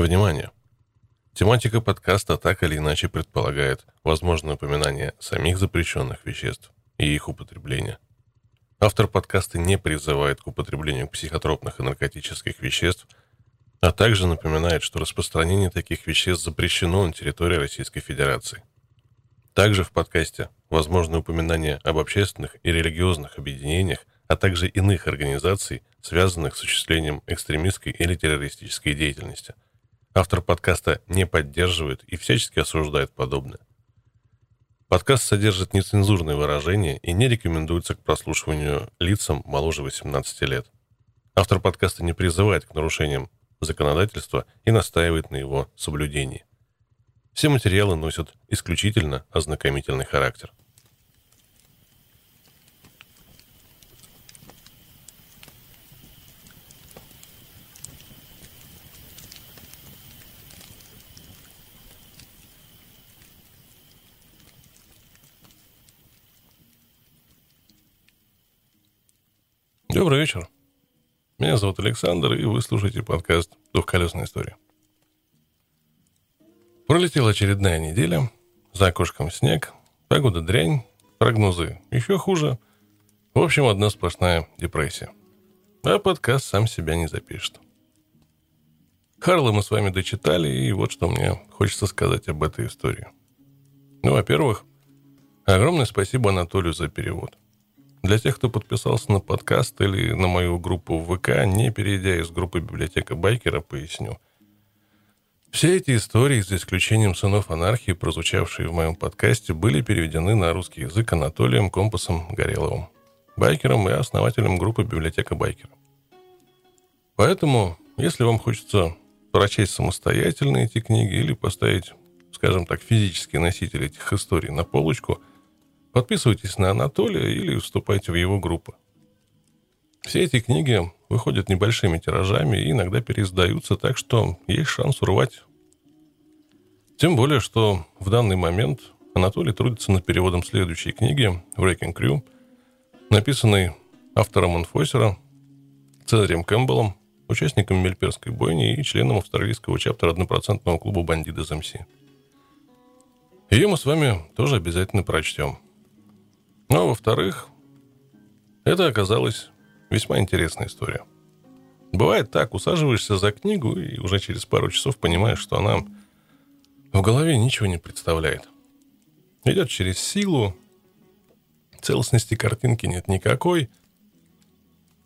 Внимание! Тематика подкаста так или иначе предполагает возможное упоминание самих запрещенных веществ и их употребления. Автор подкаста не призывает к употреблению психотропных и наркотических веществ, а также напоминает, что распространение таких веществ запрещено на территории Российской Федерации. Также в подкасте возможно упоминание об общественных и религиозных объединениях, а также иных организаций, связанных с осуществлением экстремистской или террористической деятельности. Автор подкаста не поддерживает и всячески осуждает подобное. Подкаст содержит нецензурные выражения и не рекомендуется к прослушиванию лицам моложе 18 лет. Автор подкаста не призывает к нарушениям законодательства и настаивает на его соблюдении. Все материалы носят исключительно ознакомительный характер. Добрый вечер. Меня зовут Александр, и вы слушаете подкаст «Двухколесная история». Пролетела очередная неделя, за окошком снег, погода дрянь, прогнозы еще хуже. В общем, одна сплошная депрессия. А подкаст сам себя не запишет. Харла мы с вами дочитали, и вот что мне хочется сказать об этой истории. Ну, во-первых, огромное спасибо Анатолию за перевод. Для тех, кто подписался на подкаст или на мою группу в ВК, не перейдя из группы «Библиотека Байкера», поясню. Все эти истории, за исключением «Сынов анархии», прозвучавшие в моем подкасте, были переведены на русский язык Анатолием Компасом Гореловым, байкером и основателем группы «Библиотека Байкера». Поэтому, если вам хочется прочесть самостоятельно эти книги или поставить, скажем так, физический носитель этих историй на полочку – Подписывайтесь на Анатолия или вступайте в его группы. Все эти книги выходят небольшими тиражами и иногда переиздаются, так что есть шанс урвать. Тем более, что в данный момент Анатолий трудится над переводом следующей книги «Wrecking Crew», написанной автором инфосера Цезарем Кэмпбеллом, участником Мельперской бойни и членом австралийского чаптера однопроцентного клуба «Бандит из МС». Ее мы с вами тоже обязательно прочтем – ну, а во-вторых, это оказалась весьма интересная история. Бывает так, усаживаешься за книгу и уже через пару часов понимаешь, что она в голове ничего не представляет. Идет через силу, целостности картинки нет никакой.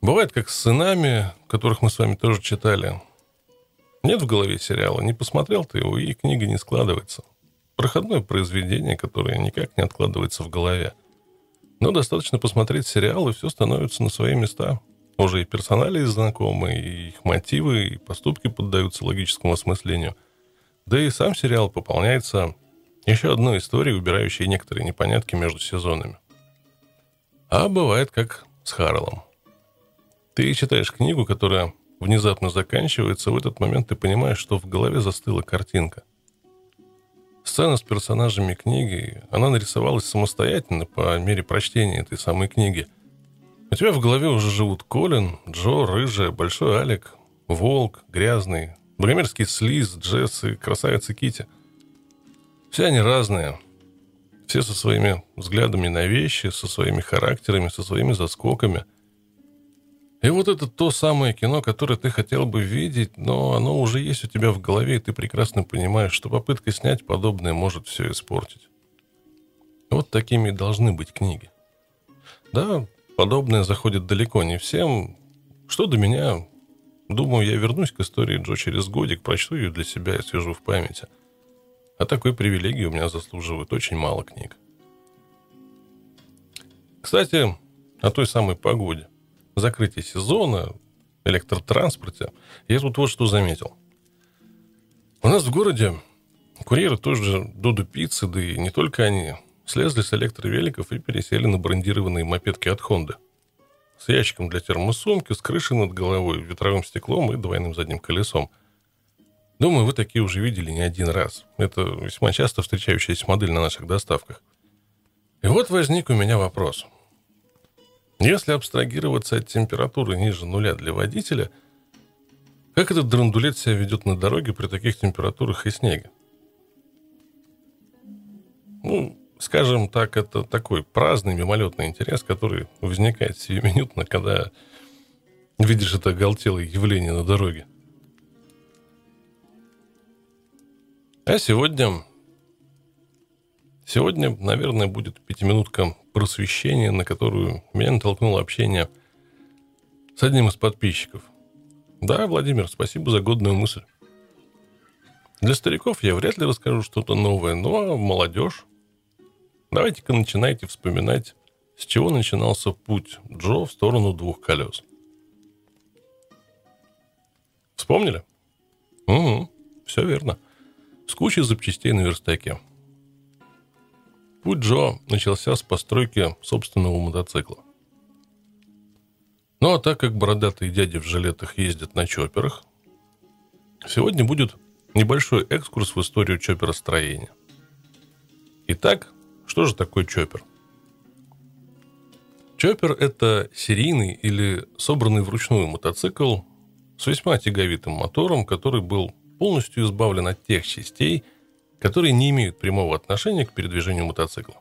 Бывает как с сынами, которых мы с вами тоже читали. Нет в голове сериала, не посмотрел ты его, и книга не складывается. Проходное произведение, которое никак не откладывается в голове – но достаточно посмотреть сериал, и все становится на свои места. Уже и персонали знакомы, и их мотивы, и поступки поддаются логическому осмыслению. Да и сам сериал пополняется еще одной историей, убирающей некоторые непонятки между сезонами. А бывает как с Харлом. Ты читаешь книгу, которая внезапно заканчивается, в этот момент ты понимаешь, что в голове застыла картинка – Сцена с персонажами книги, она нарисовалась самостоятельно по мере прочтения этой самой книги. У тебя в голове уже живут Колин, Джо, Рыжая, Большой Алик, Волк, Грязный, Богомерзкий Слиз, Джесс и Красавица Кити. Все они разные. Все со своими взглядами на вещи, со своими характерами, со своими заскоками – и вот это то самое кино, которое ты хотел бы видеть, но оно уже есть у тебя в голове, и ты прекрасно понимаешь, что попытка снять подобное может все испортить. Вот такими и должны быть книги. Да, подобное заходит далеко не всем. Что до меня, думаю, я вернусь к истории Джо через годик, прочту ее для себя и свяжу в памяти. А такой привилегии у меня заслуживают очень мало книг. Кстати, о той самой погоде закрытии сезона, электротранспорте, я тут вот что заметил. У нас в городе курьеры тоже Дуду Пиццы, да и не только они, слезли с электровеликов и пересели на брендированные мопедки от Хонды. С ящиком для термосумки, с крышей над головой, ветровым стеклом и двойным задним колесом. Думаю, вы такие уже видели не один раз. Это весьма часто встречающаяся модель на наших доставках. И вот возник у меня вопрос. Если абстрагироваться от температуры ниже нуля для водителя, Как этот драндулет себя ведет на дороге при таких температурах и снеге? Ну, скажем так, это такой праздный мимолетный интерес, который возникает сиюминутно, когда видишь это оголтелое явление на дороге. А сегодня... Сегодня, наверное, будет пятиминутка просвещения, на которую меня натолкнуло общение с одним из подписчиков. Да, Владимир, спасибо за годную мысль. Для стариков я вряд ли расскажу что-то новое, но молодежь. Давайте-ка начинайте вспоминать, с чего начинался путь Джо в сторону двух колес. Вспомнили? Угу, все верно с кучей запчастей на верстаке. Путь Джо начался с постройки собственного мотоцикла. Ну а так как бородатые дяди в жилетах ездят на чоперах, сегодня будет небольшой экскурс в историю чоперостроения. Итак, что же такое чопер? Чопер – это серийный или собранный вручную мотоцикл с весьма тяговитым мотором, который был полностью избавлен от тех частей, которые не имеют прямого отношения к передвижению мотоцикла.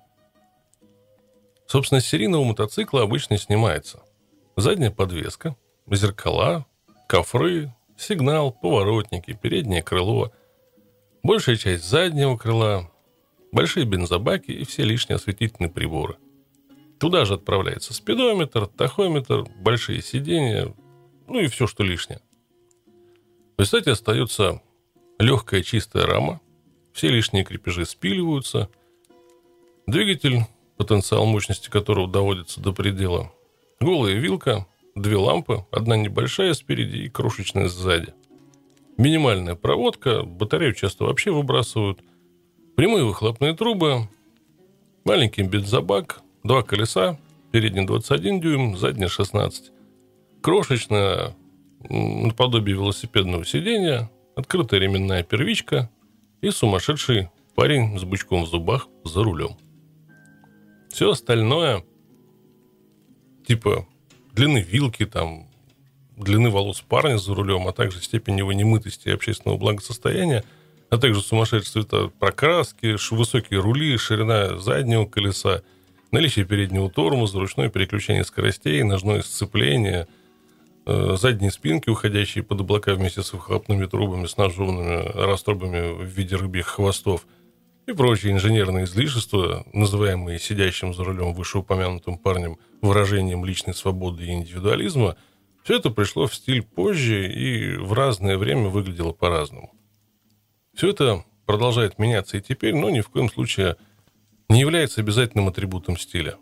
Собственность серийного мотоцикла обычно снимается. Задняя подвеска, зеркала, кофры, сигнал, поворотники, переднее крыло, большая часть заднего крыла, большие бензобаки и все лишние осветительные приборы. Туда же отправляется спидометр, тахометр, большие сиденья, ну и все, что лишнее – в результате остается легкая чистая рама, все лишние крепежи спиливаются, двигатель, потенциал мощности которого доводится до предела, голая вилка, две лампы, одна небольшая спереди и крошечная сзади. Минимальная проводка, батарею часто вообще выбрасывают, прямые выхлопные трубы, маленький бензобак, два колеса, передний 21 дюйм, задний 16. Крошечная наподобие велосипедного сидения, открытая ременная первичка и сумасшедший парень с бычком в зубах за рулем. Все остальное, типа длины вилки, там, длины волос парня за рулем, а также степень его немытости и общественного благосостояния, а также сумасшедшие цвета прокраски, высокие рули, ширина заднего колеса, наличие переднего тормоза, ручное переключение скоростей, ножное сцепление – задние спинки, уходящие под облака вместе с выхлопными трубами, с нажженными раструбами в виде рыбьих хвостов и прочие инженерные излишества, называемые сидящим за рулем вышеупомянутым парнем выражением личной свободы и индивидуализма, все это пришло в стиль позже и в разное время выглядело по-разному. Все это продолжает меняться и теперь, но ни в коем случае не является обязательным атрибутом стиля.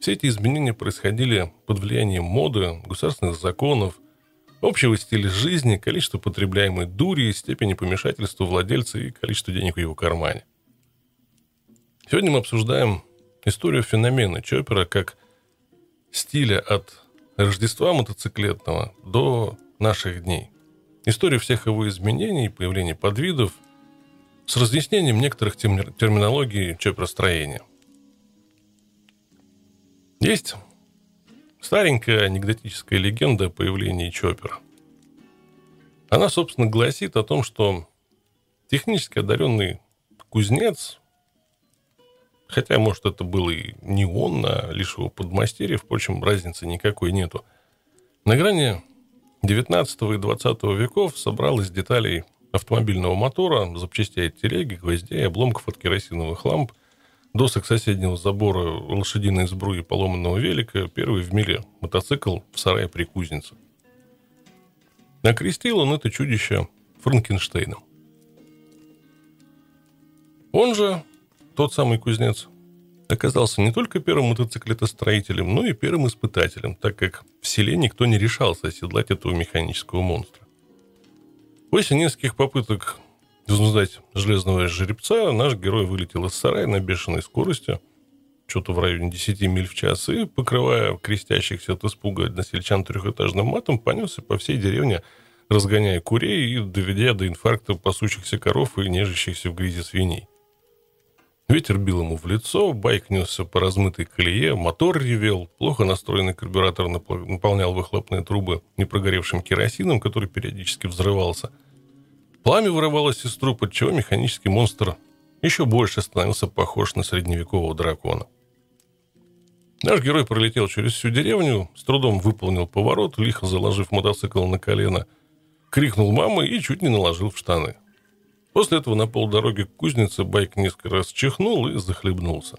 Все эти изменения происходили под влиянием моды, государственных законов, общего стиля жизни, количества потребляемой дури, степени помешательства владельца и количества денег в его кармане. Сегодня мы обсуждаем историю феномена Чоппера как стиля от Рождества мотоциклетного до наших дней. Историю всех его изменений, появления подвидов с разъяснением некоторых терминологий чопперостроения. Есть старенькая анекдотическая легенда о появлении Чоппера. Она, собственно, гласит о том, что технически одаренный кузнец, хотя, может, это был и не он, а лишь его подмастерье, впрочем, разницы никакой нету, на грани 19 и 20 веков собрал из деталей автомобильного мотора, запчастей от телеги, гвоздей, обломков от керосиновых ламп, досок соседнего забора, лошадиной сбруи поломанного велика, первый в мире мотоцикл в сарае при кузнице. Окрестил он это чудище Франкенштейном. Он же, тот самый кузнец, оказался не только первым мотоциклетостроителем, но и первым испытателем, так как в селе никто не решался оседлать этого механического монстра. После нескольких попыток взнуздать железного жеребца, наш герой вылетел из сарая на бешеной скорости, что-то в районе 10 миль в час, и, покрывая крестящихся от испуга односельчан трехэтажным матом, понесся по всей деревне, разгоняя курей и доведя до инфаркта пасущихся коров и нежащихся в грязи свиней. Ветер бил ему в лицо, байк несся по размытой колее, мотор ревел, плохо настроенный карбюратор наполнял выхлопные трубы непрогоревшим керосином, который периодически взрывался. Пламя вырывалось из труб, отчего механический монстр еще больше становился похож на средневекового дракона. Наш герой пролетел через всю деревню, с трудом выполнил поворот, лихо заложив мотоцикл на колено, крикнул мамы и чуть не наложил в штаны. После этого на полдороги к кузнице байк несколько раз чихнул и захлебнулся.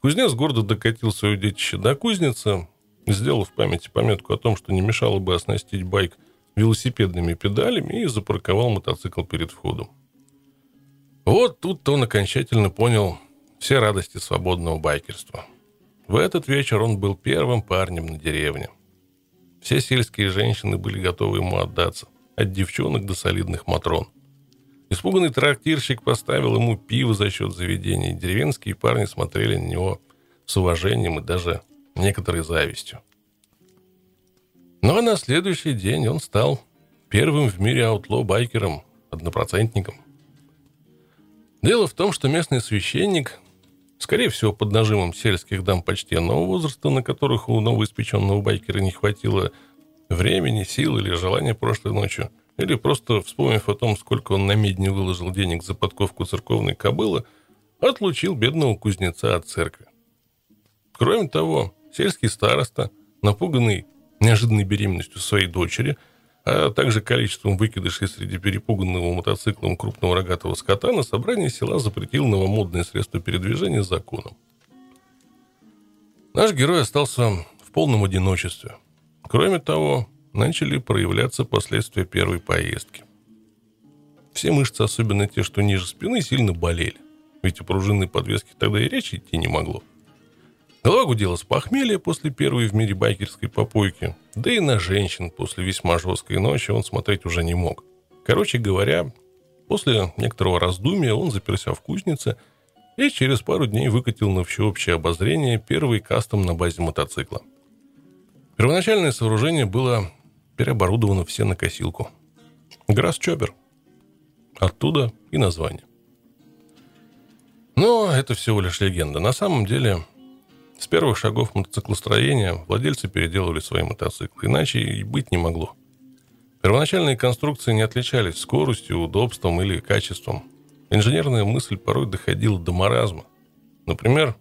Кузнец гордо докатил свое детище до кузницы, сделав в памяти пометку о том, что не мешало бы оснастить байк велосипедными педалями и запарковал мотоцикл перед входом. Вот тут-то он окончательно понял все радости свободного байкерства. В этот вечер он был первым парнем на деревне. Все сельские женщины были готовы ему отдаться, от девчонок до солидных матрон – Испуганный трактирщик поставил ему пиво за счет заведения. Деревенские парни смотрели на него с уважением и даже некоторой завистью. Ну а на следующий день он стал первым в мире аутло-байкером, однопроцентником. Дело в том, что местный священник, скорее всего, под нажимом сельских дам почтенного возраста, на которых у новоиспеченного байкера не хватило времени, сил или желания прошлой ночью – или просто, вспомнив о том, сколько он на медне выложил денег за подковку церковной кобылы, отлучил бедного кузнеца от церкви. Кроме того, сельский староста, напуганный неожиданной беременностью своей дочери, а также количеством выкидышей среди перепуганного мотоциклом крупного рогатого скота, на собрании села запретил новомодные средства передвижения законом. Наш герой остался в полном одиночестве. Кроме того, начали проявляться последствия первой поездки. Все мышцы, особенно те, что ниже спины, сильно болели. Ведь о пружинной подвеске тогда и речи идти не могло. Голова гудела с похмелья после первой в мире байкерской попойки, да и на женщин после весьма жесткой ночи он смотреть уже не мог. Короче говоря, после некоторого раздумья он заперся в кузнице и через пару дней выкатил на всеобщее обозрение первый кастом на базе мотоцикла. Первоначальное сооружение было переоборудованы все на косилку. Грасс-чоппер. Оттуда и название. Но это всего лишь легенда. На самом деле, с первых шагов мотоциклостроения владельцы переделывали свои мотоциклы. Иначе и быть не могло. Первоначальные конструкции не отличались скоростью, удобством или качеством. Инженерная мысль порой доходила до маразма. Например,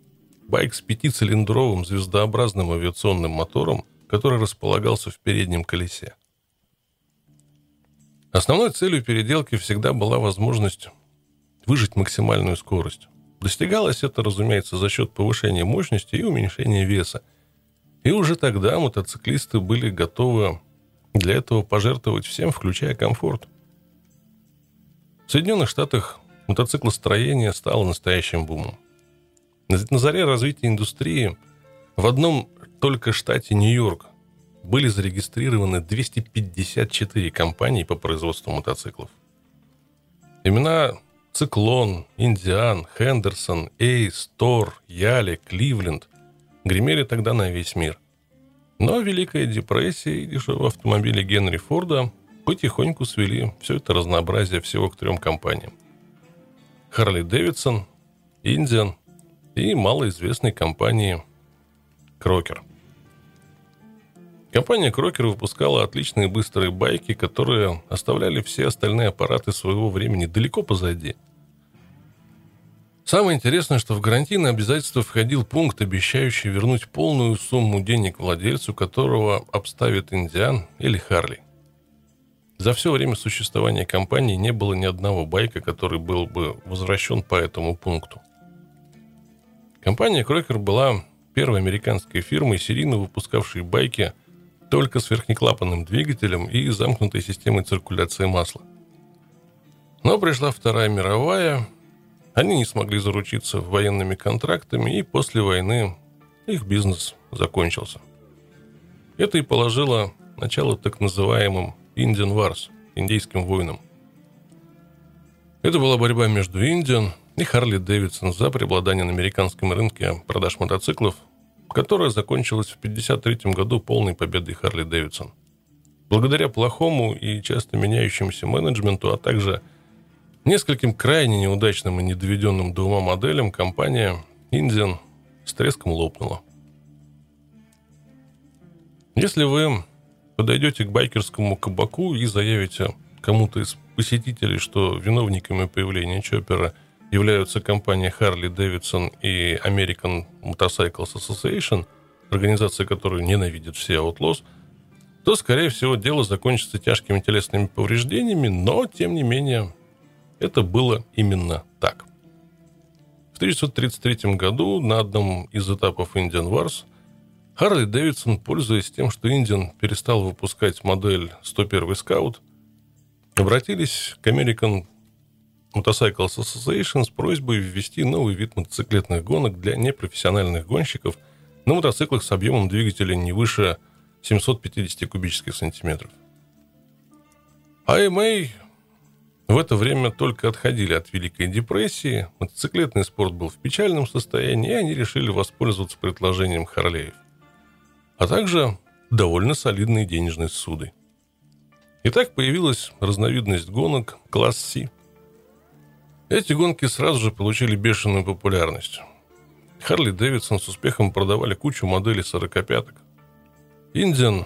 байк с пятицилиндровым звездообразным авиационным мотором который располагался в переднем колесе. Основной целью переделки всегда была возможность выжать максимальную скорость. Достигалось это, разумеется, за счет повышения мощности и уменьшения веса. И уже тогда мотоциклисты были готовы для этого пожертвовать всем, включая комфорт. В Соединенных Штатах мотоциклостроение стало настоящим бумом. На заре развития индустрии в одном только штате Нью-Йорк были зарегистрированы 254 компании по производству мотоциклов. Имена Циклон, Индиан, Хендерсон, Эйс, Тор, Яли, Кливленд гремели тогда на весь мир. Но Великая депрессия и дешевые автомобили Генри Форда потихоньку свели все это разнообразие всего к трем компаниям. Харли Дэвидсон, Индиан и малоизвестной компании Крокер – Компания Крокер выпускала отличные быстрые байки, которые оставляли все остальные аппараты своего времени далеко позади. Самое интересное, что в гарантийное обязательство входил пункт, обещающий вернуть полную сумму денег владельцу, которого обставит Индиан или Харли. За все время существования компании не было ни одного байка, который был бы возвращен по этому пункту. Компания Крокер была первой американской фирмой, серийно выпускавшей байки – только с верхнеклапанным двигателем и замкнутой системой циркуляции масла. Но пришла Вторая мировая, они не смогли заручиться военными контрактами, и после войны их бизнес закончился. Это и положило начало так называемым Indian Wars, индейским войнам. Это была борьба между Индиан и Харли Дэвидсон за преобладание на американском рынке продаж мотоциклов которая закончилась в 1953 году полной победой Харли Дэвидсон. Благодаря плохому и часто меняющемуся менеджменту, а также Нескольким крайне неудачным и недоведенным до ума моделям компания Indian с треском лопнула. Если вы подойдете к байкерскому кабаку и заявите кому-то из посетителей, что виновниками появления Чоппера являются компания Harley Davidson и American Motorcycles Association, организация, которую ненавидят все Outlaws, то, скорее всего, дело закончится тяжкими телесными повреждениями, но, тем не менее, это было именно так. В 1933 году на одном из этапов Indian Wars Харли Дэвидсон, пользуясь тем, что Indian перестал выпускать модель 101 скаут, обратились к American Motorcycles Association с просьбой ввести новый вид мотоциклетных гонок для непрофессиональных гонщиков на мотоциклах с объемом двигателя не выше 750 кубических сантиметров. AMA в это время только отходили от Великой депрессии, мотоциклетный спорт был в печальном состоянии, и они решили воспользоваться предложением Харлеев. А также довольно солидные денежные суды. Итак, появилась разновидность гонок класс C. Эти гонки сразу же получили бешеную популярность. Харли Дэвидсон с успехом продавали кучу моделей сорокопяток. Индиан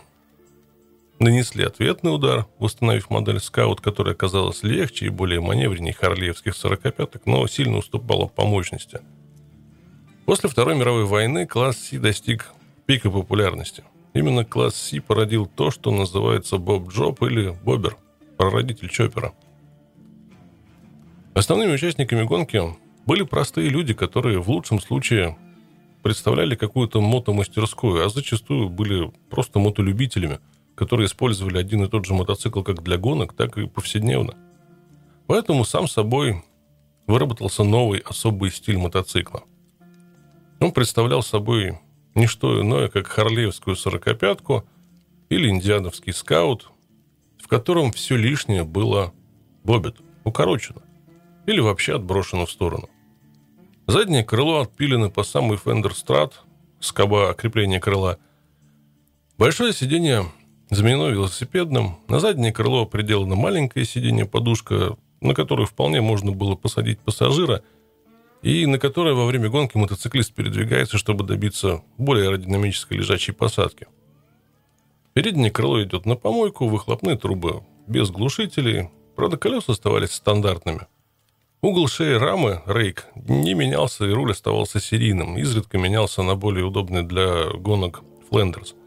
нанесли ответный удар, восстановив модель Скаут, которая оказалась легче и более маневреннее харлеевских сорокопяток, но сильно уступала по мощности. После Второй мировой войны класс Си достиг пика популярности. Именно класс Си породил то, что называется Боб Джоп или Бобер, прародитель Чоппера. Основными участниками гонки были простые люди, которые в лучшем случае представляли какую-то мотомастерскую, а зачастую были просто мотолюбителями – которые использовали один и тот же мотоцикл как для гонок, так и повседневно. Поэтому сам собой выработался новый особый стиль мотоцикла. Он представлял собой не что иное, как харлеевскую сорокопятку или индиановский скаут, в котором все лишнее было бобет, укорочено или вообще отброшено в сторону. Заднее крыло отпилено по самый фендер страт, скоба крепления крыла. Большое сиденье заменено велосипедным. На заднее крыло приделано маленькое сиденье-подушка, на которую вполне можно было посадить пассажира, и на которое во время гонки мотоциклист передвигается, чтобы добиться более аэродинамической лежачей посадки. Переднее крыло идет на помойку, выхлопные трубы без глушителей, правда колеса оставались стандартными. Угол шеи рамы, рейк, не менялся, и руль оставался серийным, изредка менялся на более удобный для гонок Флендерс –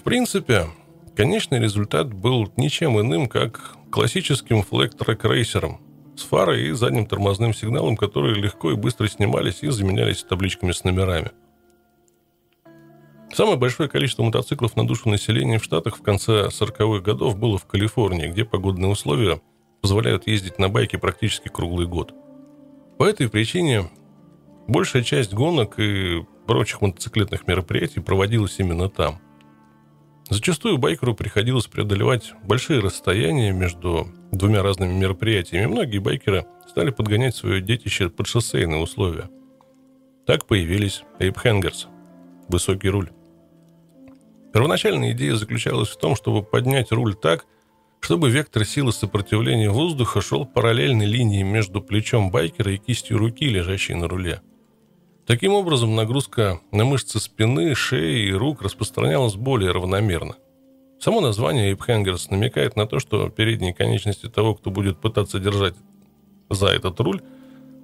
в принципе, конечный результат был ничем иным, как классическим флэк-трек-рейсером с фарой и задним тормозным сигналом, которые легко и быстро снимались и заменялись табличками с номерами. Самое большое количество мотоциклов на душу населения в Штатах в конце 40-х годов было в Калифорнии, где погодные условия позволяют ездить на байке практически круглый год. По этой причине большая часть гонок и прочих мотоциклетных мероприятий проводилась именно там – Зачастую байкеру приходилось преодолевать большие расстояния между двумя разными мероприятиями. Многие байкеры стали подгонять свое детище под шоссейные условия. Так появились эйпхенгерс – высокий руль. Первоначальная идея заключалась в том, чтобы поднять руль так, чтобы вектор силы сопротивления воздуха шел параллельной линии между плечом байкера и кистью руки, лежащей на руле – Таким образом, нагрузка на мышцы спины, шеи и рук распространялась более равномерно. Само название Эйпхенгерс намекает на то, что передние конечности того, кто будет пытаться держать за этот руль,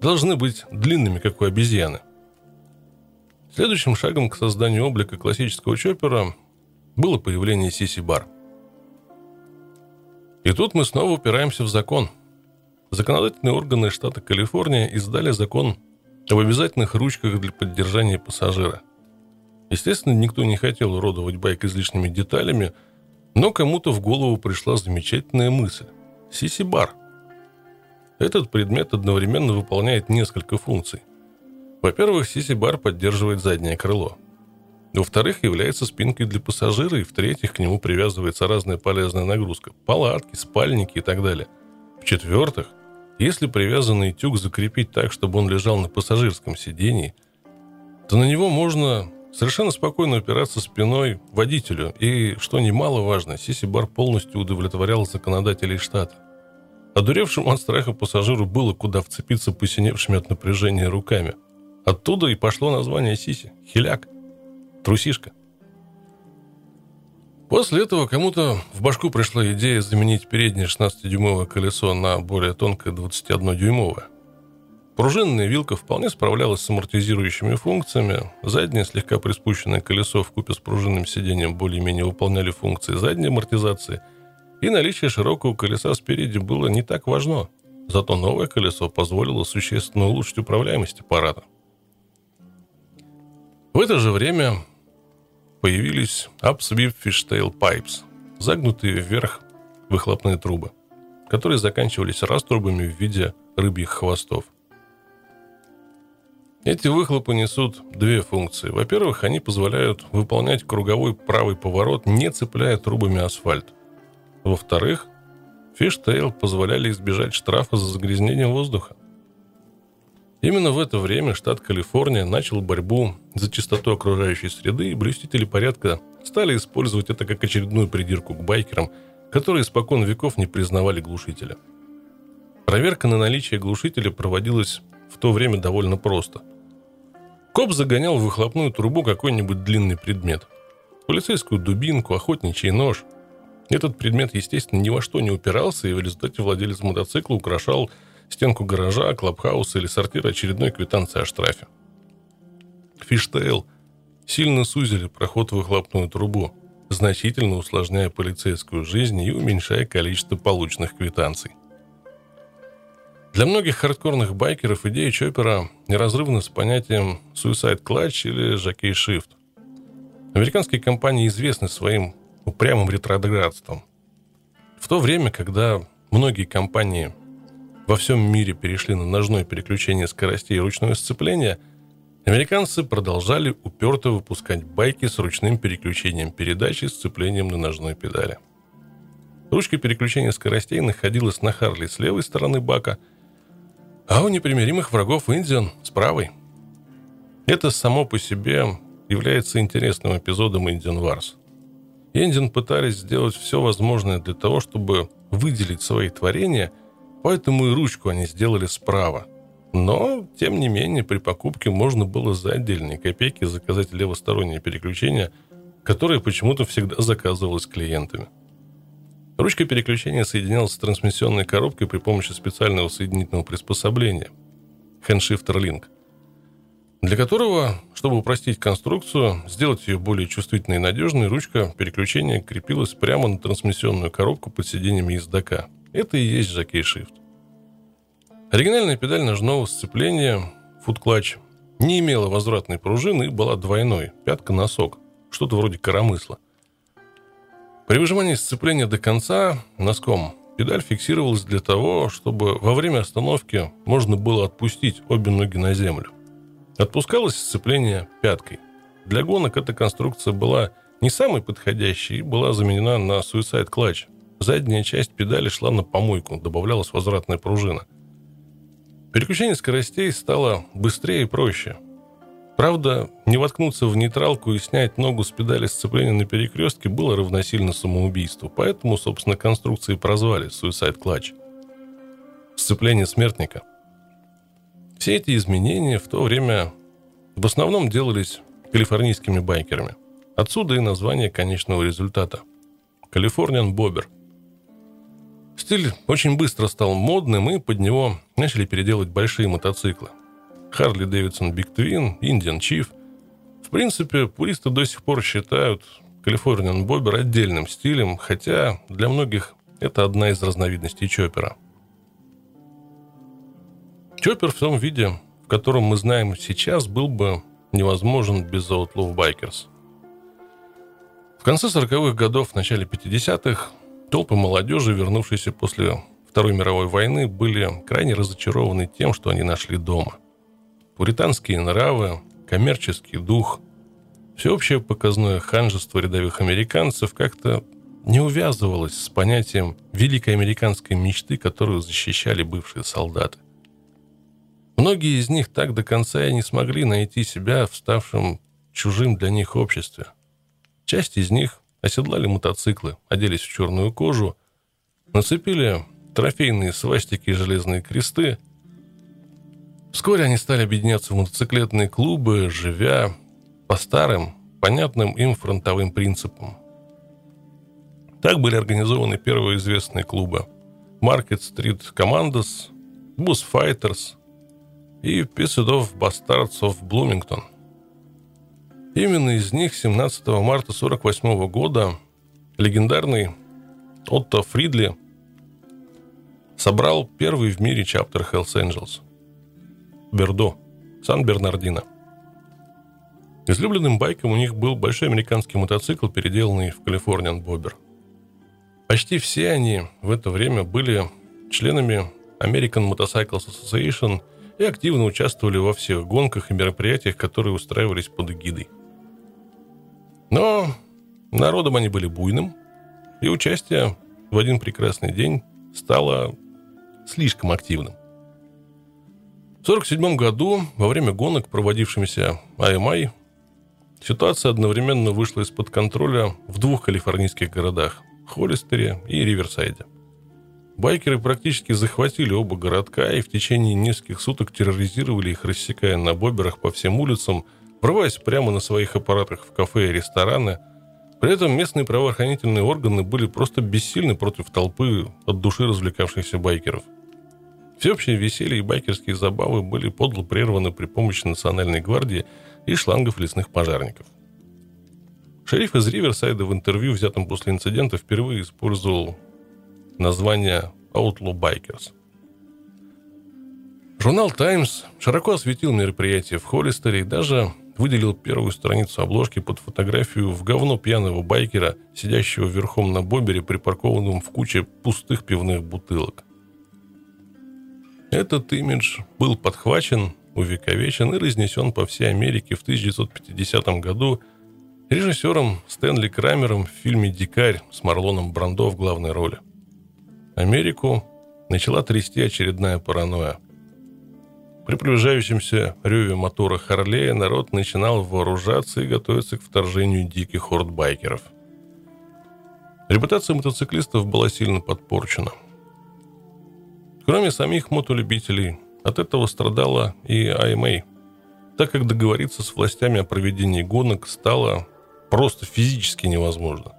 должны быть длинными, как у обезьяны. Следующим шагом к созданию облика классического чоппера было появление Сиси-бар. И тут мы снова упираемся в закон. Законодательные органы штата Калифорния издали закон об обязательных ручках для поддержания пассажира. Естественно, никто не хотел уродовать байк излишними деталями, но кому-то в голову пришла замечательная мысль. Сиси-бар. Этот предмет одновременно выполняет несколько функций. Во-первых, сиси-бар поддерживает заднее крыло. Во-вторых, является спинкой для пассажира, и в-третьих, к нему привязывается разная полезная нагрузка – палатки, спальники и так далее. В-четвертых, если привязанный тюк закрепить так, чтобы он лежал на пассажирском сидении, то на него можно совершенно спокойно опираться спиной водителю. И, что немаловажно, Сиси-бар полностью удовлетворял законодателей штата. Одуревшему от страха пассажиру было куда вцепиться посиневшими от напряжения руками. Оттуда и пошло название Сиси – хиляк, трусишка. После этого кому-то в башку пришла идея заменить переднее 16-дюймовое колесо на более тонкое 21-дюймовое. Пружинная вилка вполне справлялась с амортизирующими функциями. Заднее слегка приспущенное колесо в купе с пружинным сиденьем более-менее выполняли функции задней амортизации. И наличие широкого колеса спереди было не так важно. Зато новое колесо позволило существенно улучшить управляемость аппарата. В это же время появились upsweep fishtail pipes, загнутые вверх выхлопные трубы, которые заканчивались раструбами в виде рыбьих хвостов. Эти выхлопы несут две функции. Во-первых, они позволяют выполнять круговой правый поворот, не цепляя трубами асфальт. Во-вторых, фиштейл позволяли избежать штрафа за загрязнение воздуха. Именно в это время штат Калифорния начал борьбу за чистоту окружающей среды, и блюстители порядка стали использовать это как очередную придирку к байкерам, которые испокон веков не признавали глушителя. Проверка на наличие глушителя проводилась в то время довольно просто. Коп загонял в выхлопную трубу какой-нибудь длинный предмет. Полицейскую дубинку, охотничий нож. Этот предмет, естественно, ни во что не упирался, и в результате владелец мотоцикла украшал стенку гаража, клабхауса или сортира очередной квитанции о штрафе. Фиштейл сильно сузили проход в выхлопную трубу, значительно усложняя полицейскую жизнь и уменьшая количество полученных квитанций. Для многих хардкорных байкеров идея Чоппера неразрывна с понятием Suicide Clutch или Jockey Shift. Американские компании известны своим упрямым ретроградством. В то время, когда многие компании во всем мире перешли на ножное переключение скоростей и ручное сцепление, американцы продолжали уперто выпускать байки с ручным переключением передачи и сцеплением на ножной педали. Ручка переключения скоростей находилась на Харли с левой стороны бака, а у непримиримых врагов Индиан с правой. Это само по себе является интересным эпизодом Indian Wars. Индиан пытались сделать все возможное для того, чтобы выделить свои творения – Поэтому и ручку они сделали справа. Но, тем не менее, при покупке можно было за отдельные копейки заказать левостороннее переключение, которое почему-то всегда заказывалось клиентами. Ручка переключения соединялась с трансмиссионной коробкой при помощи специального соединительного приспособления – Handshifter Link, для которого, чтобы упростить конструкцию, сделать ее более чувствительной и надежной, ручка переключения крепилась прямо на трансмиссионную коробку под сиденьем ездока – это и есть Жакей Shift. Оригинальная педаль ножного сцепления Clutch не имела возвратной пружины и была двойной, пятка-носок, что-то вроде коромысла. При выжимании сцепления до конца носком педаль фиксировалась для того, чтобы во время остановки можно было отпустить обе ноги на землю. Отпускалось сцепление пяткой. Для гонок эта конструкция была не самой подходящей и была заменена на Suicide Clutch, Задняя часть педали шла на помойку, добавлялась возвратная пружина. Переключение скоростей стало быстрее и проще. Правда, не воткнуться в нейтралку и снять ногу с педали сцепления на перекрестке было равносильно самоубийству, поэтому, собственно, конструкции прозвали Suicide Clutch. Сцепление смертника. Все эти изменения в то время в основном делались калифорнийскими байкерами. Отсюда и название конечного результата – Californian Bobber – Стиль очень быстро стал модным, и под него начали переделать большие мотоциклы. Харли Дэвидсон Биг Твин, Индиан Чиф. В принципе, пуристы до сих пор считают Калифорниан Бобер отдельным стилем, хотя для многих это одна из разновидностей чоппера. Чоппер в том виде, в котором мы знаем сейчас, был бы невозможен без Outlaw Bikers. В конце 40-х годов, начале 50-х Толпы молодежи, вернувшиеся после Второй мировой войны, были крайне разочарованы тем, что они нашли дома. Пуританские нравы, коммерческий дух, всеобщее показное ханжество рядовых американцев как-то не увязывалось с понятием великой американской мечты, которую защищали бывшие солдаты. Многие из них так до конца и не смогли найти себя в ставшем чужим для них обществе. Часть из них оседлали мотоциклы, оделись в черную кожу, нацепили трофейные свастики и железные кресты. Вскоре они стали объединяться в мотоциклетные клубы, живя по старым, понятным им фронтовым принципам. Так были организованы первые известные клубы Market Street Commandos, Bus Fighters и Pissed of Bastards of Bloomington. Именно из них 17 марта 1948 года легендарный Отто Фридли собрал первый в мире чаптер Hells Angels. Бердо, Сан-Бернардино. Излюбленным байком у них был большой американский мотоцикл, переделанный в Калифорниан Бобер. Почти все они в это время были членами American Motorcycles Association и активно участвовали во всех гонках и мероприятиях, которые устраивались под эгидой. Но народом они были буйным, и участие в один прекрасный день стало слишком активным. В 1947 году, во время гонок, проводившимся IMI, ситуация одновременно вышла из-под контроля в двух калифорнийских городах – Холлистере и Риверсайде. Байкеры практически захватили оба городка и в течение нескольких суток терроризировали их, рассекая на боберах по всем улицам, врываясь прямо на своих аппаратах в кафе и рестораны – при этом местные правоохранительные органы были просто бессильны против толпы от души развлекавшихся байкеров. Всеобщее веселье и байкерские забавы были подло прерваны при помощи Национальной гвардии и шлангов лесных пожарников. Шериф из Риверсайда в интервью, взятом после инцидента, впервые использовал название Outlaw Bikers. Журнал «Таймс» широко осветил мероприятие в Холлистере и даже выделил первую страницу обложки под фотографию в говно пьяного байкера, сидящего верхом на бобере, припаркованном в куче пустых пивных бутылок. Этот имидж был подхвачен, увековечен и разнесен по всей Америке в 1950 году режиссером Стэнли Крамером в фильме «Дикарь» с Марлоном Брандо в главной роли. Америку начала трясти очередная паранойя – при приближающемся реве мотора Харлея народ начинал вооружаться и готовиться к вторжению диких орд байкеров. Репутация мотоциклистов была сильно подпорчена. Кроме самих мотолюбителей, от этого страдала и АМА, так как договориться с властями о проведении гонок стало просто физически невозможно.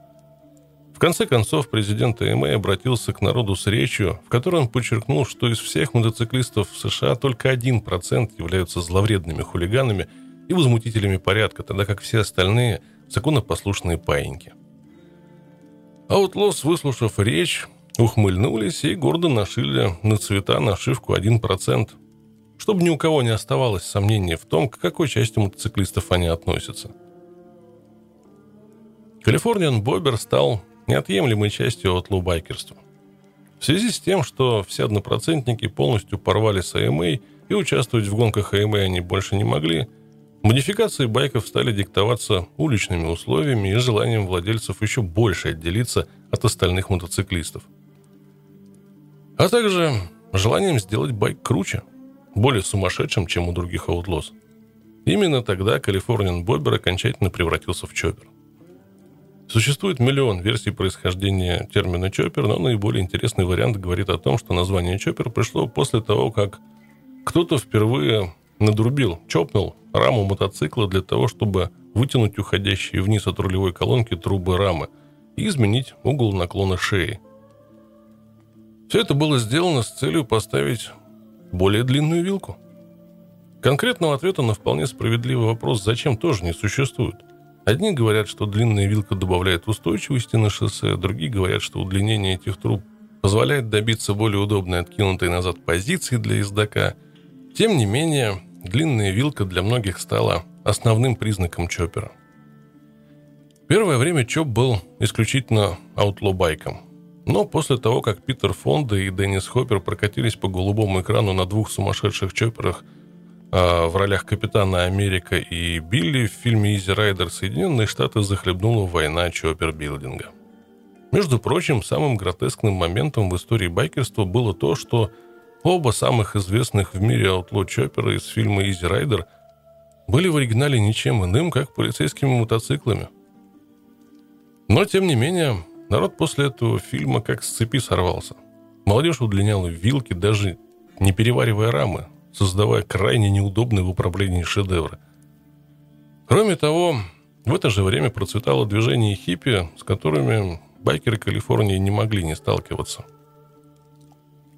В конце концов, президент АМА обратился к народу с речью, в которой он подчеркнул, что из всех мотоциклистов в США только 1% являются зловредными хулиганами и возмутителями порядка, тогда как все остальные – законопослушные паиньки. Аутлос, выслушав речь, ухмыльнулись и гордо нашили на цвета нашивку 1%, чтобы ни у кого не оставалось сомнений в том, к какой части мотоциклистов они относятся. Калифорниан Бобер стал неотъемлемой частью от лубайкерства. В связи с тем, что все однопроцентники полностью порвали с АМА и участвовать в гонках АМА они больше не могли, модификации байков стали диктоваться уличными условиями и желанием владельцев еще больше отделиться от остальных мотоциклистов. А также желанием сделать байк круче, более сумасшедшим, чем у других аутлос. Именно тогда Калифорниан Бобер окончательно превратился в чоппер. Существует миллион версий происхождения термина «чоппер», но наиболее интересный вариант говорит о том, что название «чоппер» пришло после того, как кто-то впервые надрубил, чопнул раму мотоцикла для того, чтобы вытянуть уходящие вниз от рулевой колонки трубы рамы и изменить угол наклона шеи. Все это было сделано с целью поставить более длинную вилку. Конкретного ответа на вполне справедливый вопрос «зачем» тоже не существует – Одни говорят, что длинная вилка добавляет устойчивости на шоссе, другие говорят, что удлинение этих труб позволяет добиться более удобной откинутой назад позиции для ездока. Тем не менее, длинная вилка для многих стала основным признаком чоппера. Первое время чоп был исключительно аутло-байком. Но после того, как Питер Фонда и Деннис Хоппер прокатились по голубому экрану на двух сумасшедших а, в ролях Капитана Америка и Билли в фильме «Изи Райдер» Соединенные Штаты захлебнула война чоппербилдинга. Между прочим, самым гротескным моментом в истории байкерства было то, что оба самых известных в мире аутло чоппера из фильма «Изи Райдер» были в оригинале ничем иным, как полицейскими мотоциклами. Но, тем не менее, народ после этого фильма как с цепи сорвался. Молодежь удлиняла вилки, даже не переваривая рамы, создавая крайне неудобные в управлении шедевры. Кроме того, в это же время процветало движение хиппи, с которыми байкеры Калифорнии не могли не сталкиваться.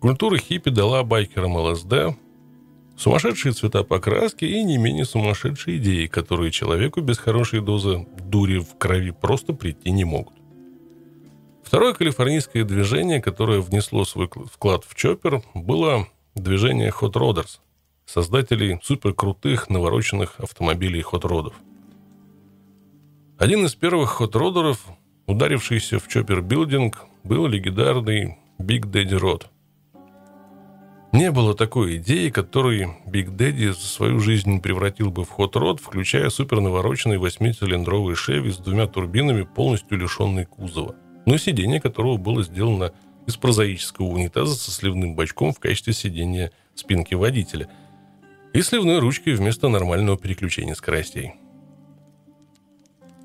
Культура хиппи дала байкерам ЛСД, сумасшедшие цвета покраски и не менее сумасшедшие идеи, которые человеку без хорошей дозы дури в крови просто прийти не могут. Второе калифорнийское движение, которое внесло свой вклад в Чоппер, было движение Hot Rodders, создателей суперкрутых навороченных автомобилей Rodов. Один из первых Rodderов, ударившийся в Чоппер Билдинг, был легендарный Big Daddy Rod. Не было такой идеи, которой Big Daddy за свою жизнь превратил бы в Rod, включая супернавороченный восьмицилиндровый Chevy с двумя турбинами, полностью лишенный кузова – но сиденье которого было сделано из прозаического унитаза со сливным бачком в качестве сидения спинки водителя и сливной ручкой вместо нормального переключения скоростей.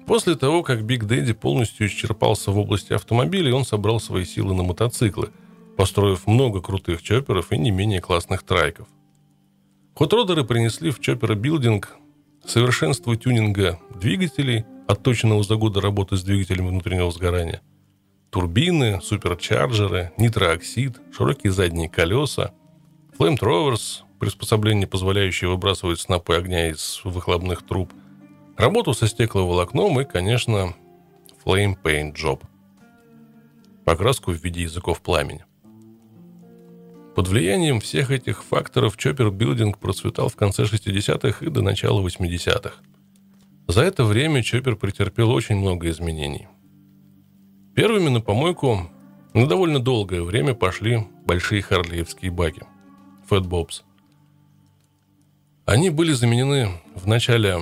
После того, как Big Daddy полностью исчерпался в области автомобилей, он собрал свои силы на мотоциклы, построив много крутых чопперов и не менее классных трайков. Хотродеры принесли в chopper building совершенство тюнинга двигателей, отточенного за годы работы с двигателем внутреннего сгорания – турбины, суперчарджеры, нитрооксид, широкие задние колеса, флеймтроверс, приспособление, позволяющее выбрасывать снопы огня из выхлопных труб, работу со стекловолокном и, конечно, Flame Paint Job. Покраску в виде языков пламени. Под влиянием всех этих факторов Building процветал в конце 60-х и до начала 80-х. За это время Chopper претерпел очень много изменений. Первыми на помойку на довольно долгое время пошли большие харлеевские баки – Бобс. Они были заменены в начале